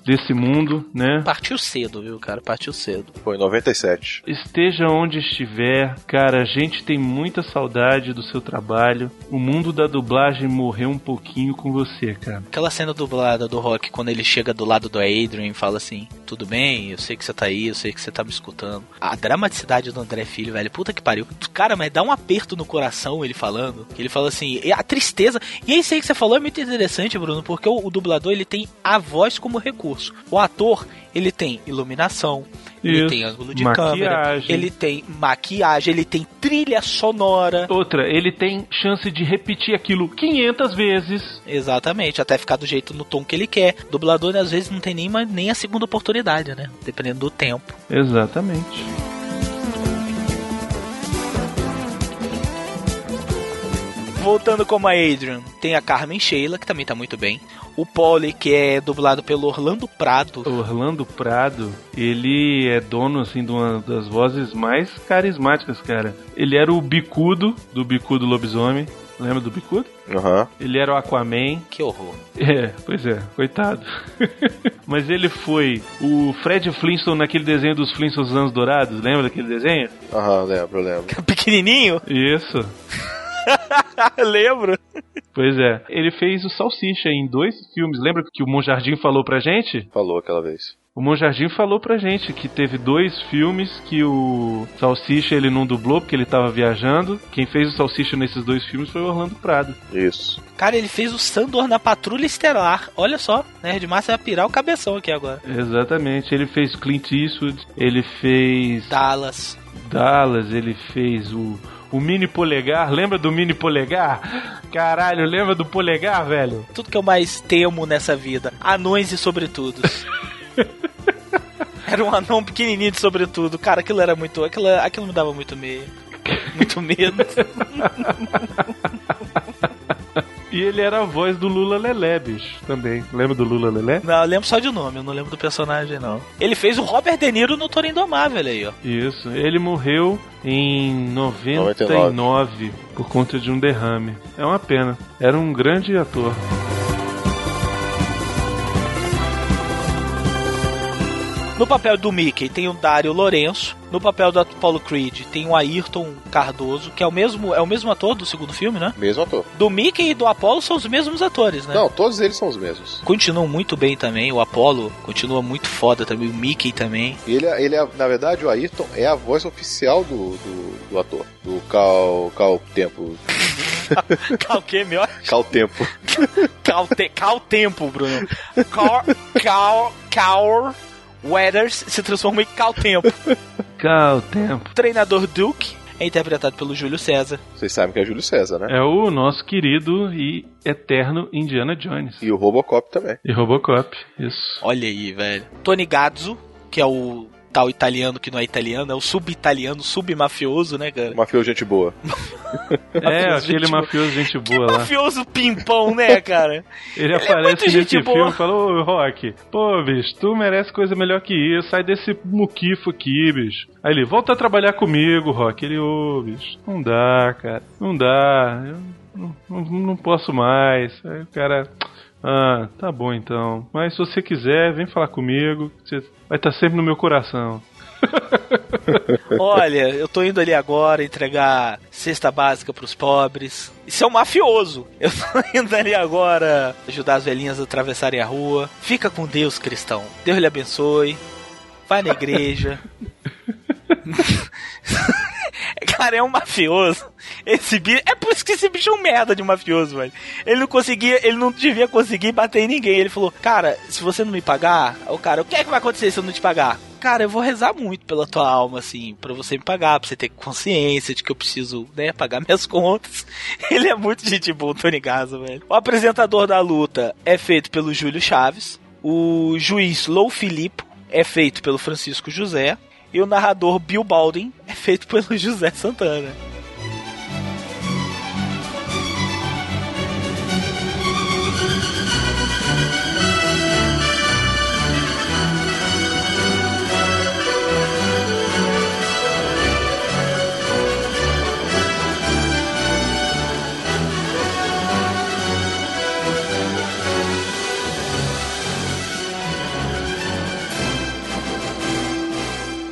desse mundo, né? Partiu cedo, viu, cara? Partiu cedo. Foi em 97. Esteja onde estiver, cara, a gente tem muita saudade do seu trabalho. O mundo da dublagem morreu um pouquinho com você, cara. Aquela cena dublada do Rock, quando ele chega do lado do Adrian e fala assim: Tudo bem, eu sei que você tá aí, eu sei que você tá me escutando. A dramaticidade do André Filho, velho, puta que pariu. Cara, mas dá um aperto no coração ele falando. Ele fala assim: e a tristeza. E é isso aí que você falou é muito interessante, Bruno, porque o, o dublador ele tem a voz como recurso. O ator, ele tem iluminação. Ele Isso. tem ângulo de câmera, Maquiagem. ele tem maquiagem, ele tem trilha sonora. Outra, ele tem chance de repetir aquilo 500 vezes. Exatamente, até ficar do jeito no tom que ele quer. Dublador às vezes não tem nem, nem a segunda oportunidade, né? Dependendo do tempo. Exatamente. Voltando como a Adrian, tem a Carmen Sheila, que também tá muito bem. O Polly, que é dublado pelo Orlando Prado. Orlando Prado, ele é dono assim de uma das vozes mais carismáticas, cara. Ele era o bicudo do bicudo lobisomem. Lembra do bicudo? Aham. Ele era o Aquaman. Que horror. É, pois é, coitado. *laughs* Mas ele foi o Fred Flintstone naquele desenho dos Flintstones Anos Dourados, lembra daquele desenho? Aham, lembro, lembro. *laughs* Pequenininho? Isso. *laughs* Lembro. Pois é. Ele fez o Salsicha em dois filmes. Lembra que o Monjardim falou pra gente? Falou aquela vez. O Monjardim falou pra gente que teve dois filmes que o Salsicha ele não dublou porque ele tava viajando. Quem fez o Salsicha nesses dois filmes foi o Orlando Prado. Isso. Cara, ele fez o Sandor na Patrulha Estelar. Olha só, Nerd Massa vai pirar o cabeção aqui agora. Exatamente. Ele fez Clint Eastwood, ele fez Dallas. Dallas, ele fez o o mini polegar, lembra do mini polegar? Caralho, lembra do polegar, velho? Tudo que eu mais temo nessa vida: anões e sobretudos. *laughs* Era um anão pequenininho de sobretudo. Cara, aquilo era muito. Aquilo, aquilo me dava muito medo. Muito medo. *laughs* E ele era a voz do Lula Lelé, bicho, também. Lembra do Lula Lelé? Não, eu lembro só de nome, eu não lembro do personagem, não. Ele fez o Robert De Niro no Toro Indomável aí, ó. Isso, ele morreu em 99, por conta de um derrame. É uma pena. Era um grande ator. No papel do Mickey tem o Dario Lourenço. No papel do Apollo Creed tem o Ayrton Cardoso, que é o mesmo, é o mesmo ator do segundo filme, né? Mesmo ator. Do Mickey e do Apollo são os mesmos atores, né? Não, todos eles são os mesmos. Continuam muito bem também. O Apollo continua muito foda também. O Mickey também. Ele, é- ele é, na verdade, o Ayrton é a voz oficial do, do, do ator. Do Cal, Cal Tempo. *laughs* Cal o quê, meu? Cal Tempo. Cal, te, cal tempo, Bruno. Cal, cal, cal Weathers se transforma em Cal Tempo. *laughs* O tempo. Treinador Duke é interpretado pelo Júlio César. Vocês sabem que é Júlio César, né? É o nosso querido e eterno Indiana Jones. E o Robocop também. E Robocop, isso. Olha aí, velho. Tony Gazzo, que é o tal italiano que não é italiano, é o sub-italiano, sub-mafioso, né, cara? Mafioso gente boa. *laughs* É, Mafioso, aquele gente boa. mafioso gente boa lá. Mafioso pimpão, né, cara? Ele é aparece muito nesse boa. filme e fala, ô Rock, pô, bicho, tu merece coisa melhor que isso, sai desse muquifo aqui, bicho. Aí ele, volta a trabalhar comigo, Rock. Ele, ô, bicho, não dá, cara, não dá, eu não, não, não posso mais. Aí o cara, ah, tá bom então, mas se você quiser, vem falar comigo, você vai estar sempre no meu coração. *laughs* Olha, eu tô indo ali agora entregar cesta básica pros pobres. Isso é um mafioso. *laughs* Eu tô indo ali agora ajudar as velhinhas a atravessarem a rua. Fica com Deus, cristão. Deus lhe abençoe. Vai na igreja. *laughs* *laughs* Cara, é um mafioso. Esse bicho. É por isso que esse bicho é um merda de mafioso, velho. Ele não conseguia, ele não devia conseguir bater em ninguém. Ele falou, cara, se você não me pagar, o cara, o que é que vai acontecer se eu não te pagar? Cara, eu vou rezar muito pela tua alma, assim, pra você me pagar, pra você ter consciência de que eu preciso, né, pagar minhas *laughs* contas. Ele é muito gente boa, Tony Gaza, velho. O apresentador da luta é feito pelo Júlio Chaves. O juiz Lou Filippo é feito pelo Francisco José. E o narrador Bill Baldwin é feito pelo *laughs* José Santana.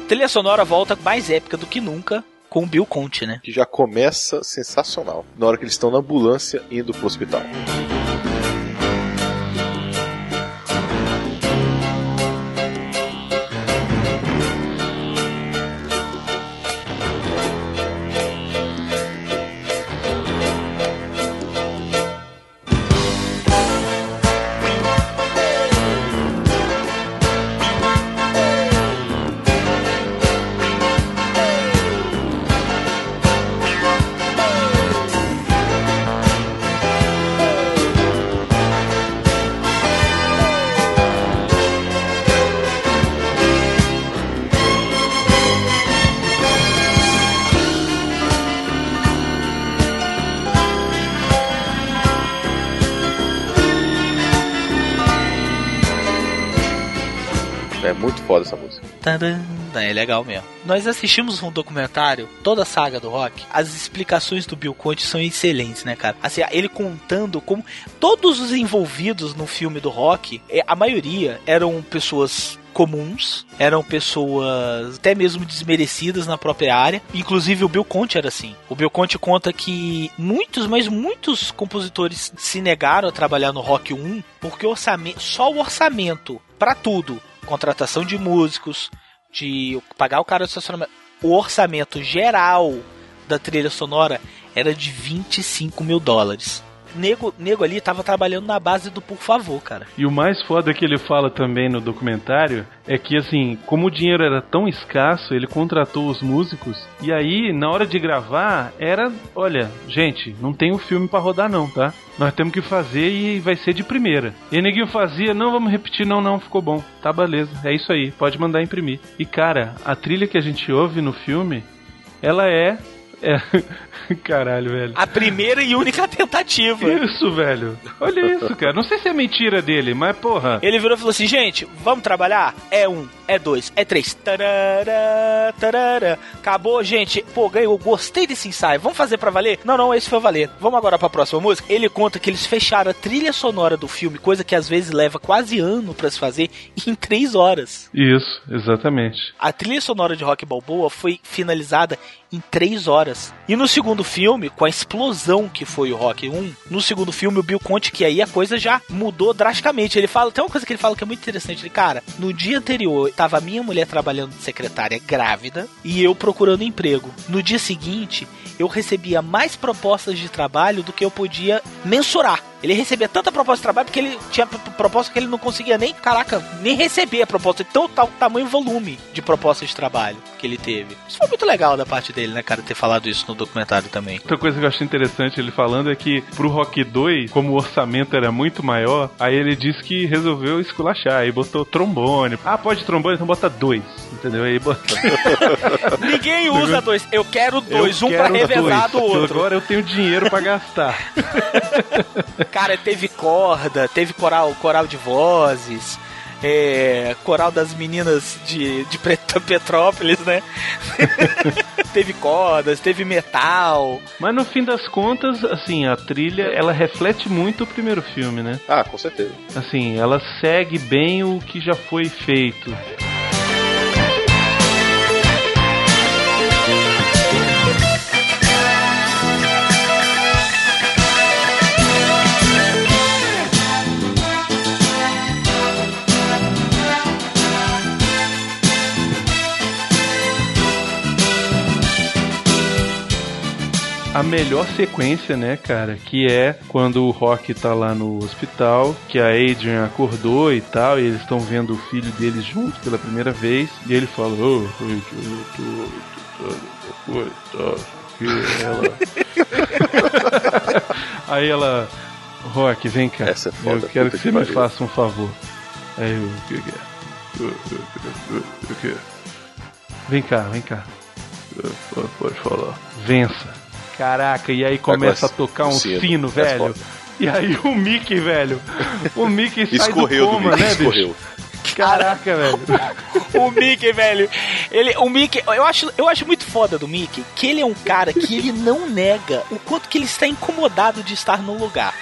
Trilha sonora volta mais épica do que nunca com o Bill Conte, né? Que já começa sensacional. Na hora que eles estão na ambulância indo pro hospital. É muito foda essa música. É legal mesmo. Nós assistimos um documentário, toda a saga do rock. As explicações do Bill Conte são excelentes, né, cara? Assim, ele contando como todos os envolvidos no filme do rock, é, a maioria eram pessoas comuns, eram pessoas até mesmo desmerecidas na própria área. Inclusive o Bill Conte era assim. O Bill Conte conta que muitos, mas muitos compositores se negaram a trabalhar no Rock 1 porque o orçamento, só o orçamento para tudo, contratação de músicos, de pagar o cara do estacionamento, o orçamento geral da trilha sonora era de 25 mil dólares. Nego, nego ali tava trabalhando na base do por favor, cara. E o mais foda que ele fala também no documentário é que, assim, como o dinheiro era tão escasso, ele contratou os músicos. E aí, na hora de gravar, era: olha, gente, não tem um filme pra rodar, não, tá? Nós temos que fazer e vai ser de primeira. E o neguinho fazia: não, vamos repetir, não, não, ficou bom. Tá, beleza, é isso aí, pode mandar imprimir. E cara, a trilha que a gente ouve no filme, ela é. é... *laughs* *laughs* Caralho, velho. A primeira e única tentativa. Isso, velho. Olha isso, cara. Não sei se é mentira dele, mas porra. Ele virou e falou assim: gente, vamos trabalhar? É um. é dois, é três. Tarará, tarará. Acabou, gente. Pô, ganhou. Gostei desse ensaio. Vamos fazer pra valer? Não, não, esse foi valer. Vamos agora pra próxima música. Ele conta que eles fecharam a trilha sonora do filme, coisa que às vezes leva quase ano pra se fazer, *laughs* em três horas. Isso, exatamente. A trilha sonora de Rock Balboa foi finalizada em três horas. E no segundo filme, com a explosão que foi o Rock 1, no segundo filme o Bill conta que aí a coisa já mudou drasticamente. Ele fala, tem uma coisa que ele fala que é muito interessante. Ele, cara, no dia anterior tava a minha mulher trabalhando de secretária grávida e eu procurando emprego. No dia seguinte, eu recebia mais propostas de trabalho do que eu podia mensurar. Ele recebia tanta proposta de trabalho porque ele tinha proposta que ele não conseguia nem, caraca, nem receber a proposta. Então, tal tamanho e volume de propostas de trabalho que ele teve. Isso foi muito legal da parte dele, né, cara, ter falado isso no documentário também. Outra coisa que eu achei interessante ele falando é que pro Rock 2, como o orçamento era muito maior, aí ele disse que resolveu esculachar, aí botou trombone. Ah, pode trombone, então bota dois, entendeu? Aí bota... *laughs* Ninguém usa dois. Eu quero dois, Eu um pra quero revezar dois, do outro. Agora eu tenho dinheiro pra gastar. *laughs* Cara, teve corda, teve coral, coral de vozes, é, coral das meninas de, de *laughs* Petrópolis, né? *laughs* teve cordas, teve metal. Mas no fim das contas, assim, a trilha, ela reflete muito o primeiro filme, né? Ah, com certeza. Assim, ela segue bem o que já foi feito. A melhor sequência, né, cara? Que é quando o Rock tá lá no hospital, que a Adrian acordou e tal, e eles estão vendo o filho deles juntos pela primeira vez, e ele fala: Oh, eu tô, tô, tô, tô, que ela. *laughs* Aí ela. Rock, vem cá. Essa é foda, eu quero que que você me faça um favor. Aí eu. O que que é? É? Vem cá, vem cá. Pode falar. Vença. Caraca, e aí começa a tocar um sino. sino, É velho. E aí o Mickey, velho. O Mickey *laughs* sai do do coma, Mickey, né, bicho? escorreu. Caraca, velho. *laughs* o Mickey, velho. Ele, o Mickey, eu acho, eu acho muito foda do Mickey que ele é um cara que ele não nega o quanto que ele está incomodado de estar no lugar.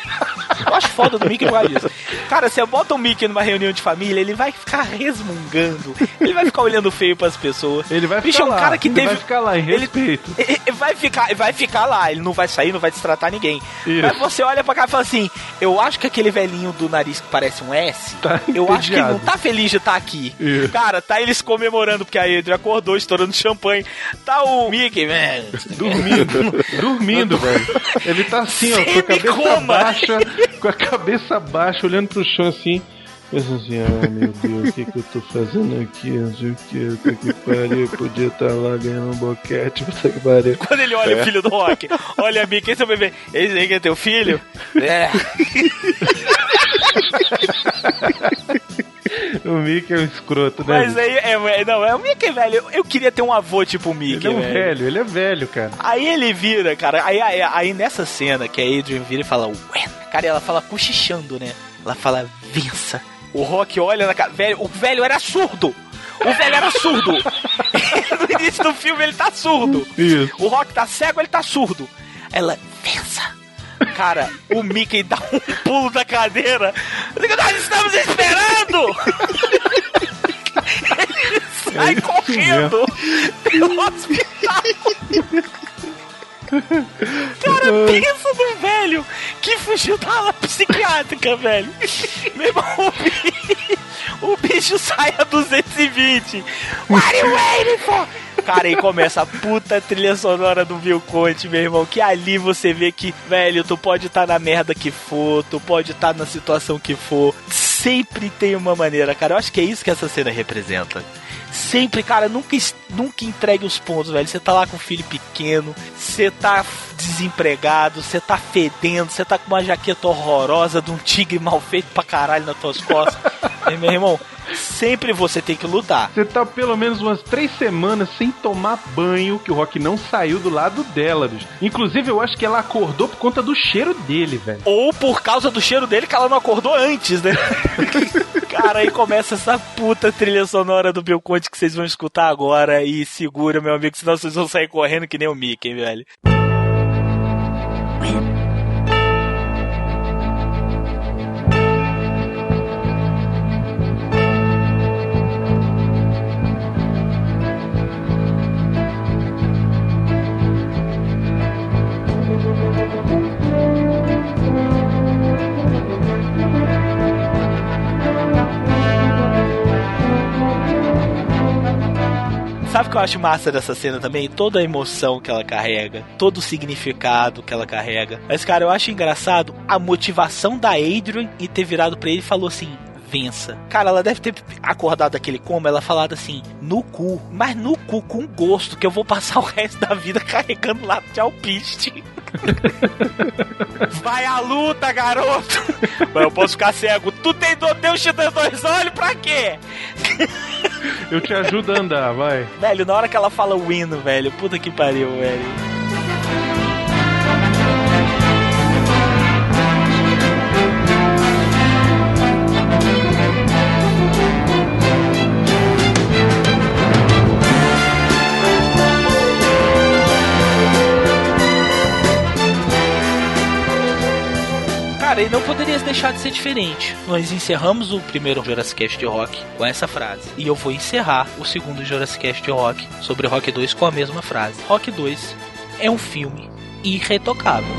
Eu acho foda do Mickey por disso. Cara, você bota o Mickey numa reunião de família, ele vai ficar resmungando. Ele vai ficar olhando feio pras pessoas. Ele vai Bicho, ficar é um lá, cara que ele teve. vai ficar lá, em ele- respeito. ele- ele vai ficar, vai ficar lá, ele não vai sair, não vai destratar ninguém. Isso. Mas você olha pra cá e fala assim: eu acho que aquele velhinho do nariz que parece um S, Tá eu acho que ele não tá feliz de estar aqui. Isso. Cara, tá eles comemorando porque a Adrian acordou, estourando champanhe. Tá o Mickey, man. Dormindo, *laughs* dormindo, velho. Ele tá assim, ó, com a cabeça baixa, com a cabeça baixa, olhando pro chão assim. Pensando assim, ah meu Deus, o que, que eu tô fazendo aqui? Não sei o que, puta que pariu, podia estar lá ganhando um boquete, *laughs* puta que pariu. Quando ele olha É. o filho do Rock, olha a Mickey, esse é o bebê. Esse aí que é teu filho? É. *laughs* O Mickey é um escroto, né? Mas aí, é, é, não, é o Mickey, velho. Eu, queria ter um avô tipo o Mickey, Ele é um velho. velho, ele é velho, cara. Aí ele vira, cara. Aí, aí, aí nessa cena que a Adrian vira e fala, ué. Cara, e ela fala cochichando, né? Ela fala, vença. O Rock olha na cara. Velho, o velho era surdo! O velho era surdo! *laughs* no início do filme ele tá surdo! Isso. O Rock tá cego, ele tá surdo. Ela, vença! Cara, o Mickey dá um pulo da cadeira. Nós estamos esperando! ele sai correndo pelo hospital. Cara, pensa no velho que fugiu da ala psiquiátrica, velho. Meu irmão, o bicho, o bicho sai a 220. What are you waiting for? Cara, aí começa a puta trilha sonora do Bill Conte, meu irmão. Que ali você vê que, velho, tu pode estar na merda que for, tu pode estar na situação que for. Sempre tem uma maneira, cara. Eu acho que é isso que essa cena representa. Sempre, cara, nunca, nunca entregue os pontos, velho. Você tá lá com um filho pequeno, você tá desempregado, você tá fedendo, você tá com uma jaqueta horrorosa de um tigre mal feito pra caralho nas tuas costas. *laughs* E, meu irmão, Sempre você tem que lutar. Você tá pelo menos umas três semanas sem tomar banho, que o Rock não saiu do lado dela, bicho. Inclusive, eu acho que ela acordou por conta do cheiro dele, velho. Ou por causa do cheiro dele que ela não acordou antes, né? *laughs* Cara, aí começa essa puta trilha sonora do Bill Conte que vocês vão escutar agora e segura, meu amigo, senão vocês vão sair correndo que nem o Mickey, velho. Sabe o que eu acho massa dessa cena também? Toda a emoção que ela carrega, todo o significado que ela carrega. Mas, cara, eu acho engraçado a motivação da Adrian e ter virado pra ele e falou assim: vença. Cara, ela deve ter acordado daquele coma, ela falado assim, no cu, mas no cu com gosto, que eu vou passar o resto da vida *laughs* carregando lá de alpiste. *laughs* Vai à luta, garoto! Mas eu posso ficar cego. Tu tem do Deus te deu dois olhos pra quê? Eu te ajudo a andar, vai. Velho, na hora que ela fala o hino, velho, puta que pariu, velho. Cara, e não poderia deixar de ser diferente. Nós encerramos o primeiro Jurassic Cast Rock com essa frase. E eu vou encerrar o segundo Jurassic Cast Rock sobre Rock 2 com a mesma frase. Rock 2 é um filme irretocável.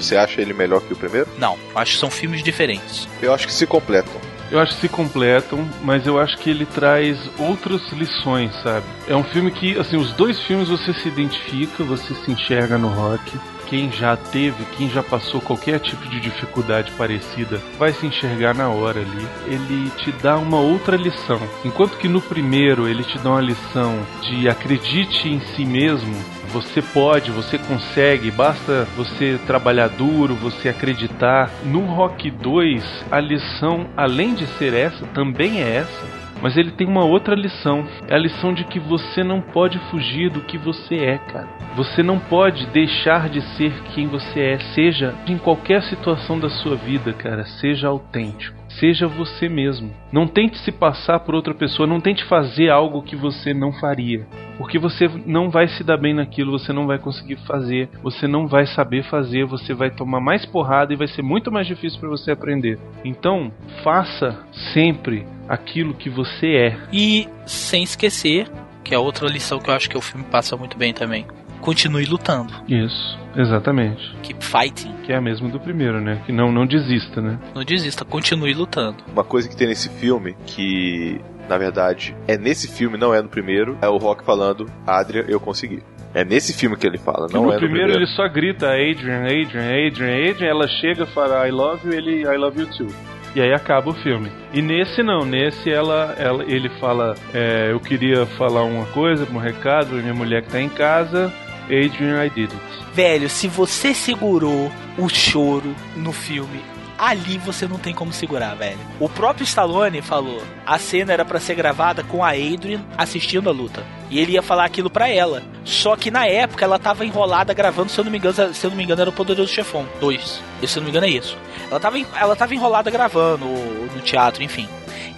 Você acha ele melhor que o primeiro? Não, acho que são filmes diferentes. Eu acho que se completam. Eu acho que se completam, mas eu acho que ele traz outras lições, sabe? É um filme que, assim, os dois filmes você se identifica, você se enxerga no rock. Quem já teve, quem já passou qualquer tipo de dificuldade parecida, vai se enxergar na hora ali. Ele te dá uma outra lição. Enquanto que no primeiro ele te dá uma lição de acredite em si mesmo, você pode, você consegue, basta você trabalhar duro, você acreditar. No Rock 2, a lição, além de ser essa, também é essa. Mas ele tem uma outra lição. É a lição de que você não pode fugir do que você é, cara. Você não pode deixar de ser quem você é. Seja em qualquer situação da sua vida, cara. Seja autêntico. Seja você mesmo. Não tente se passar por outra pessoa. Não tente fazer algo que você não faria. Porque você não vai se dar bem naquilo, você não vai conseguir fazer, você não vai saber fazer, você vai tomar mais porrada e vai ser muito mais difícil para você aprender. Então, faça sempre aquilo que você é. E sem esquecer, que é outra lição que eu acho que o filme passa muito bem também. Continue lutando. Isso, exatamente. Keep fighting. Que é a mesma do primeiro, né? Que não, não desista, né? Não desista, continue lutando. Uma coisa que tem nesse filme que, na verdade, é nesse filme, não é no primeiro, é o Rock falando, Adrian, eu consegui. É nesse filme que ele fala, não no é no primeiro primeiro. ele só grita Adrian, Adrian, Adrian, Adrian, ela chega e fala I love you, ele I love you too. E aí acaba o filme. E nesse não, nesse ela, ela ele fala, é, eu queria falar uma coisa, um recado pra minha mulher que tá em casa, Adrian, I did it. Velho, se você segurou o choro no filme, ali você não tem como segurar, velho. O próprio Stallone falou, a cena era pra ser gravada com a Adrian assistindo a luta. E ele ia falar aquilo pra ela. Só que na época ela tava enrolada gravando, se eu não me engano, se eu não me engano era o Poderoso Chefão 2. Se eu não me engano é isso. Ela tava, ela tava enrolada gravando no teatro, enfim.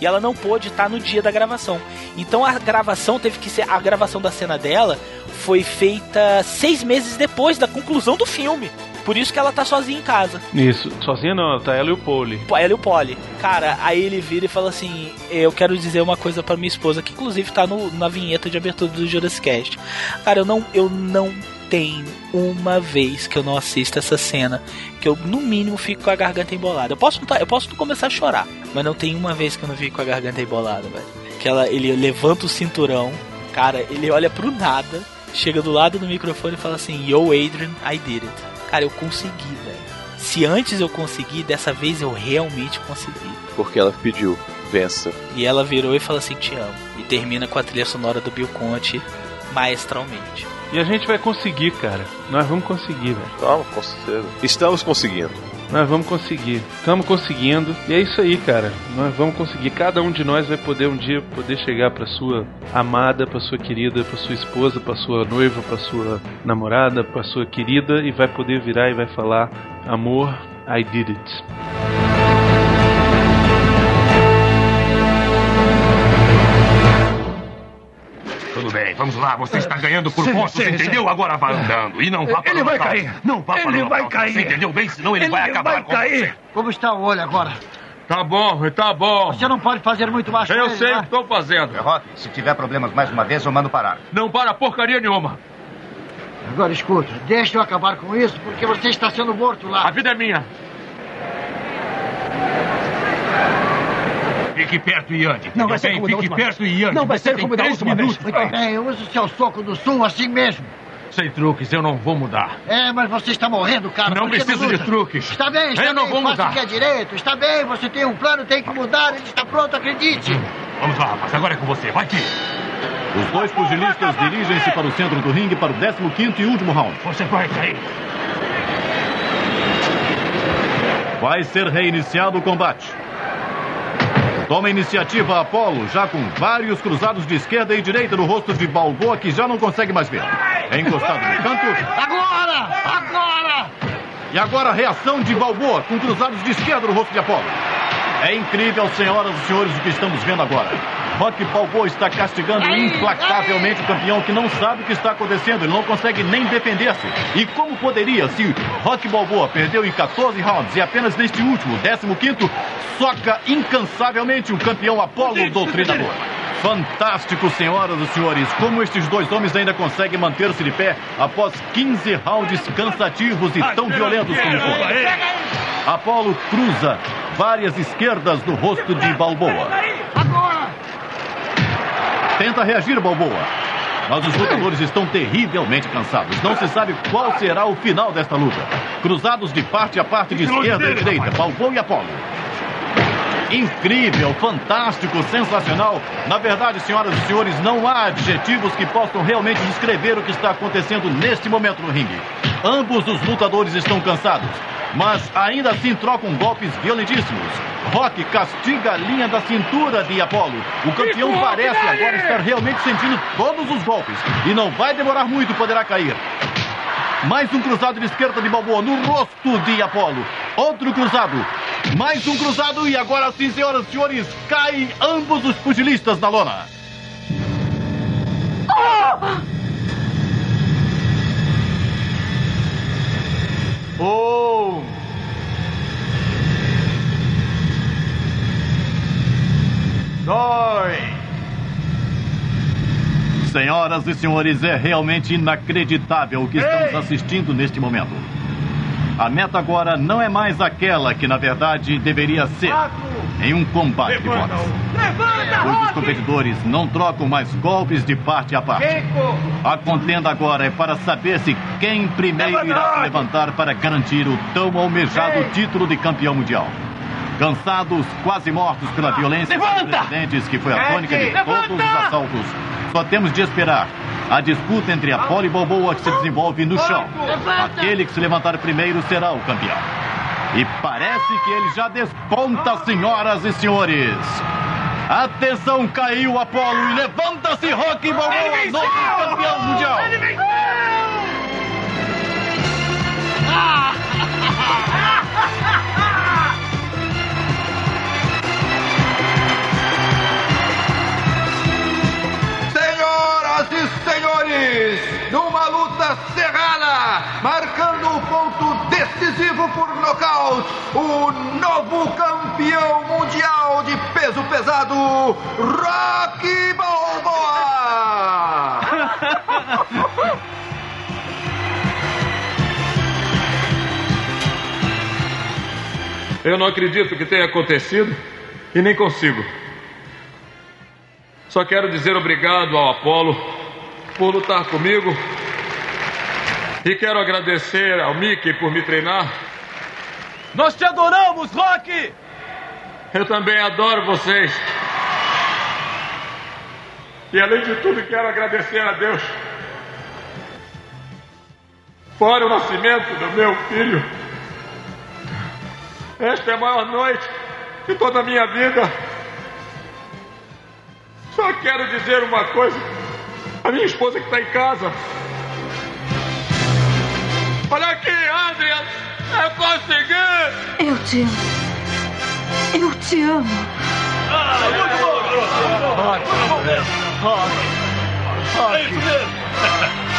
E ela não pôde estar no dia da gravação. Então a gravação teve que ser. A gravação da cena dela foi feita seis meses depois da conclusão do filme. Por isso que ela tá sozinha em casa. Isso, sozinha não, tá ela e o Pole. Pô, Ela e o Polly. Cara, aí ele vira e fala assim: Eu quero dizer uma coisa pra minha esposa, que inclusive tá no, na vinheta de abertura do Jurassic Cast. Cara, eu não, eu não tenho uma vez que eu não assisto essa cena que eu, no mínimo, fico com a garganta embolada. Eu posso, eu posso começar a chorar, mas não tem uma vez que eu não fico com a garganta embolada, velho. Que ela, ele levanta o cinturão, cara, ele olha pro nada, chega do lado do microfone e fala assim: Yo, Adrian, I did it. Cara, eu consegui, velho. Se antes eu consegui, dessa vez eu realmente consegui. Porque ela pediu, vença. E ela virou e falou assim: Te amo. E termina com a trilha sonora do Bill Conte maestralmente. E a gente vai conseguir, cara. Nós vamos conseguir, velho. Vamos, com certeza. Estamos conseguindo. Nós vamos conseguir. Estamos conseguindo. E é isso aí, cara. Nós vamos conseguir. Cada um de nós vai poder um dia poder chegar pra sua amada, pra sua querida, pra sua esposa, pra sua noiva, pra sua namorada, pra sua querida e vai poder virar e vai falar: Amor, I did it. Vamos lá. Você está ganhando por Sim, pontos, sim, entendeu? sim. Agora vá andando. E não vá para Ele o vai cair. Não vá para Ele vai cair. Você entendeu bem? Senão ele, vai acabar vai com cair. você. Como está o olho agora? Tá bom, tá bom. Você não pode fazer muito mais com Eu ele, sei o né? que estou fazendo. Rock, se tiver problemas mais uma vez, eu mando parar. Não para porcaria nenhuma. Agora escuta, deixa eu acabar com isso, porque você está sendo morto lá. A vida é minha. Fique perto e ande. Não vai ser bem? como Fique perto vez. e ande. Não vai Você ser como da última minutos. vez. Muito bem, use o seu soco do sul assim mesmo. Sem truques, eu não vou mudar. É, mas você está morrendo, cara. Não que precisa de truques. Está bem, está Eu não bem. vou Faça mudar. o que é direito. Está bem, você tem um plano, tem que mudar. Ele está pronto, acredite. Vamos lá, rapaz. Agora é com você. Vai, Kid. Os dois pugilistas dirigem-se para o centro do ringue para o 15º e último round. Você vai cair. Vai ser reiniciado o combate. Toma iniciativa Apolo, já com vários cruzados de esquerda e direita no rosto de Balboa, que já não consegue mais ver. É encostado no canto. Agora! Agora! E agora a reação de Balboa, com cruzados de esquerda no rosto de Apolo. É incrível, senhoras e senhores, o que estamos vendo agora. Rock Balboa está castigando implacavelmente o campeão que não sabe o que está acontecendo. Ele não consegue nem defender-se. E como poderia se Rock Balboa perdeu em 14 rounds e apenas neste último, 15º, soca incansavelmente o campeão Apolo Doutrinador. Fantástico, senhoras e senhores, como estes dois homens ainda conseguem manter-se de pé após 15 rounds cansativos e tão violentos como foram. Apolo cruza várias esquerdas no rosto de Balboa. Tenta reagir, Balboa. Mas os lutadores estão terrivelmente cansados. Não se sabe qual será o final desta luta. Cruzados de parte a parte de esquerda e direita, Balboa e Apolo. Incrível, fantástico, sensacional. Na verdade, senhoras e senhores, não há adjetivos que possam realmente descrever o que está acontecendo neste momento no ringue. Ambos os lutadores estão cansados, mas ainda assim trocam golpes violentíssimos. Rock castiga a linha da cintura de Apolo. O campeão parece agora estar realmente sentindo todos os golpes e não vai demorar muito, poderá cair. Mais um cruzado de esquerda de Balboa no rosto de Apolo. Outro cruzado. Mais um cruzado e agora sim, senhoras e senhores, caem ambos os pugilistas na lona. Um. Dois. Senhoras e senhores, é realmente inacreditável o que estamos assistindo neste momento. A meta agora não é mais aquela que, na verdade, deveria ser. Em um combate de boxe. Pois os competidores não trocam mais golpes de parte a parte. A contenda agora é para saber se quem primeiro irá se levantar para garantir o tão almejado título de campeão mundial. Cansados, quase mortos pela violência dos precedentes, que foi a tônica de todos os assaltos, só temos de esperar a disputa entre Apolo e Balboa que se desenvolve no chão. Aquele que se levantar primeiro será o campeão. E parece que ele já desponta, senhoras e senhores. Atenção, caiu Apolo e levanta-se Rock Balboa, novo campeão mundial. Senhoras *laughs* numa luta cerrada, marcando o ponto decisivo por nocaute, o novo campeão mundial de peso pesado, Rocky Balboa! *laughs* Eu não acredito que tenha acontecido e nem consigo. Só quero dizer obrigado ao Apolo por lutar comigo e quero agradecer ao Mickey por me treinar Nós te adoramos, Rock! Eu também adoro vocês. E além de tudo, quero agradecer a Deus por o nascimento do meu filho. Esta é a maior noite de toda a minha vida. Só quero dizer uma coisa. A minha esposa que está em casa. Olha aqui, Adrian! Eu consegui! Eu te amo. Eu te amo. Ah, muito bom! Rock. Rock. Rock.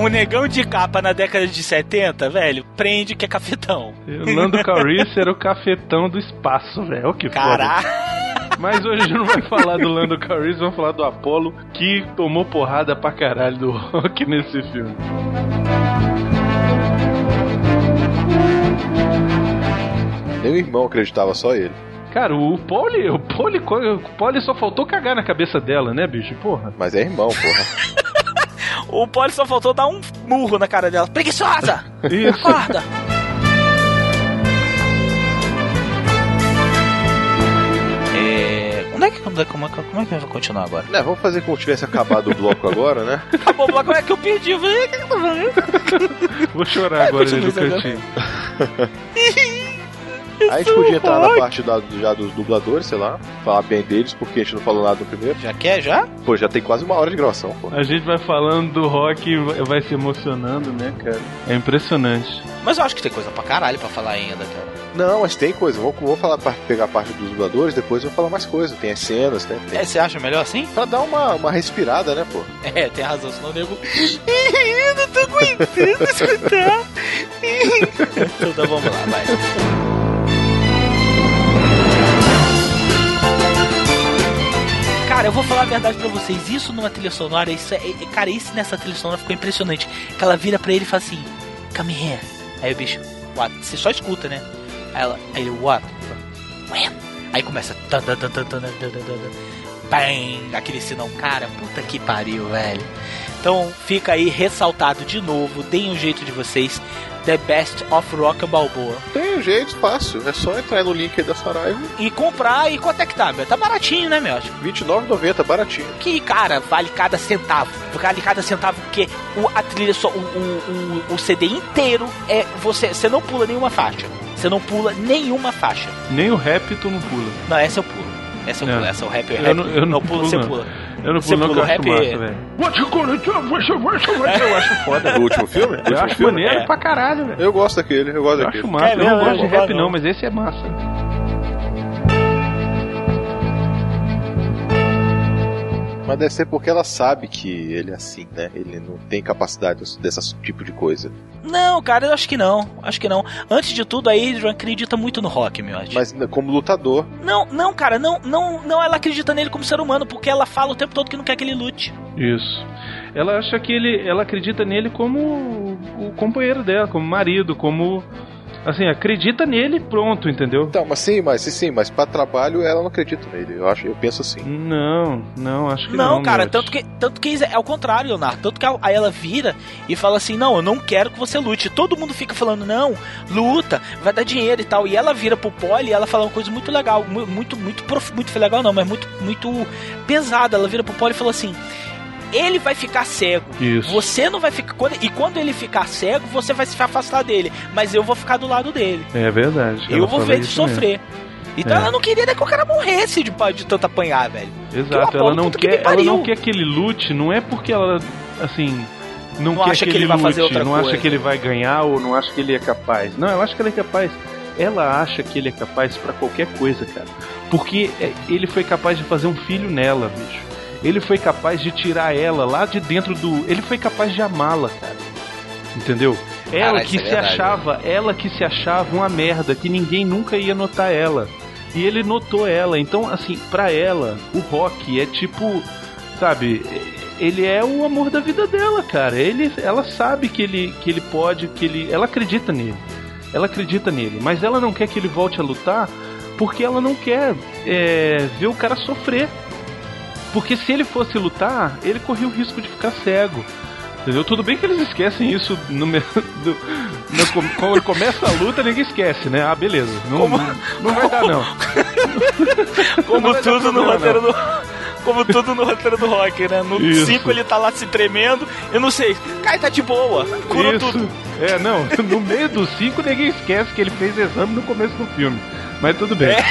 Um negão de capa na década de 70, velho, prende que é cafetão. O Lando Calrissian era o cafetão do espaço, velho. Que Caraca. foda. Mas hoje a gente não vai falar do Lando Calrissian, vamos falar do Apollo, que tomou porrada pra caralho do Rock nesse filme. Nem o irmão acreditava, só ele. Cara, o Polly, o Polly, o Polly só faltou cagar na cabeça dela, né, bicho? Porra. Mas é irmão, porra. *laughs* O Polly só faltou dar um murro na cara dela. Preguiçosa! Isso. Acorda! É. Como é que, como é, como é, como é que vai continuar agora? Né, vamos fazer como se tivesse acabado o bloco agora, né? *laughs* Acabou o bloco, como é que eu perdi? Vou chorar agora no continua *laughs* isso a gente podia entrar na parte da- já dos dubladores, sei lá, falar bem deles, porque a gente não falou nada no primeiro. Já quer, já? Pô, já tem quase uma hora de gravação, pô. A gente vai falando do rock e vai- se emocionando, né, cara? É impressionante. Mas eu acho que tem coisa pra caralho pra falar ainda, cara. Não, mas tem coisa. Vou, vou falar, pra pegar a parte dos dubladores, depois eu vou falar mais coisa. Tem as cenas, né? Tem... É, você acha melhor assim? Pra dar uma, uma respirada, né, pô? *laughs* É, tem razão, senão o nego. *laughs* eu não tô aguentando escutar. *laughs* então tá, vamos lá, vai. Cara, eu vou falar a verdade pra vocês. Isso numa trilha sonora, isso é, é, é, Cara, isso nessa trilha sonora ficou impressionante. Que ela vira pra ele e fala assim: Come here. Aí o bicho, what? Você só escuta, né? Aí ela, aí ele, what? When? Aí começa. Bang! Aquele sinal, cara, puta que pariu, velho. Então fica aí ressaltado de novo, deem um jeito de vocês. The Best of Rock Balboa. Tem um jeito fácil. É só entrar no link aí da Saraiva. E comprar e quanto é que tá, meu? Tá baratinho, né, meu? R$29,90, baratinho. Que, cara, vale cada centavo. Vale cada centavo porque o, a trilha só, o, o, o, o CD inteiro é. Você, você não pula nenhuma faixa. Você não pula nenhuma faixa. Nem o rap tu não pula. Não, essa eu pulo. Essa eu É. pulo, essa é o rap. Eu rap não- eu não pulo, pulo, você não. pula. Eu não pulo, o que eu rap... acho massa, velho. Eu acho foda. O último filme? Eu acho maneiro é. pra caralho, velho. Eu gosto daquele, eu gosto daquele. Eu acho massa. Eu não gosto de rap, não, mas esse é massa. Mas deve ser porque ela sabe que ele é assim, né? Ele não tem capacidade desse tipo de coisa. Não, cara, eu acho que não. Acho que não. Antes de tudo, a Adrian acredita muito no rock, meu. acho. Mas como lutador. Não, não, cara, não, não, não, ela acredita nele como ser humano, porque ela fala o tempo todo que não quer que ele lute. Isso. Ela acha que ele. Ela acredita nele como o companheiro dela, como marido, como. Assim, acredita nele pronto, entendeu? Então, mas sim, mas sim, sim, mas pra trabalho ela não acredita nele. Eu acho, eu penso assim. Não, não, acho que não. Não, cara, tanto que, tanto que é o contrário, Leonardo. Tanto que a- aí ela vira e fala assim: Não, eu não quero que você lute. Todo mundo fica falando: Não, luta, vai dar dinheiro e tal. E ela vira pro Polly e ela fala uma coisa muito legal, mu- muito, muito, prof- muito legal, não, mas muito, muito pesada. Ela vira pro Polly e fala assim: Ele vai ficar cego. Isso. Você não vai ficar. quando- e quando ele ficar cego, você vai se afastar dele. Mas eu vou ficar do lado dele. É verdade. eu vou ver ele isso mesmo. sofrer. Então É. ela não queria que o cara morresse de, de tanto apanhar, velho. Exato, Que ela não que quer, me ela não quer que ele lute, não é porque ela assim não, Não quer acha que, que ele ele vai lute, fazer outra não coisa. acha que ele vai ganhar ou não acha que ele é capaz. Não, eu acho que ele é capaz. Ela acha que ele é capaz pra qualquer coisa, cara. Porque é, ele foi capaz de fazer um filho nela, bicho. Ele foi capaz de tirar ela lá de dentro do. Ele foi capaz de amá-la, cara. Entendeu? Ela Cara, que é se verdade, achava, ela que se achava uma merda, que ninguém nunca ia notar ela. E ele notou ela. Então, assim, pra ela, o rock é tipo, sabe, ele é o amor da vida dela, cara. Ele, ela sabe que ele, que ele pode, que ele, ela acredita nele. Ela acredita nele, mas ela não quer que ele volte a lutar porque ela não quer é, ver o cara sofrer. Porque se ele fosse lutar, ele corria o risco de ficar cego. Entendeu? Tudo bem que eles esquecem isso no, me- *laughs* do- no- quando começa a luta, ninguém esquece, né? Ah, beleza. Não, Como- não, não vai dar, não. *laughs* Como Não tudo no roteiro do. Como tudo no roteiro do rock, né? No Isso. 5 ele tá lá se tremendo. Eu não sei. Cai, tá de boa. Curou Isso. tudo. É, não, *laughs* no meio dos cinco ninguém esquece que ele fez exame no começo do filme. Mas tudo bem. É.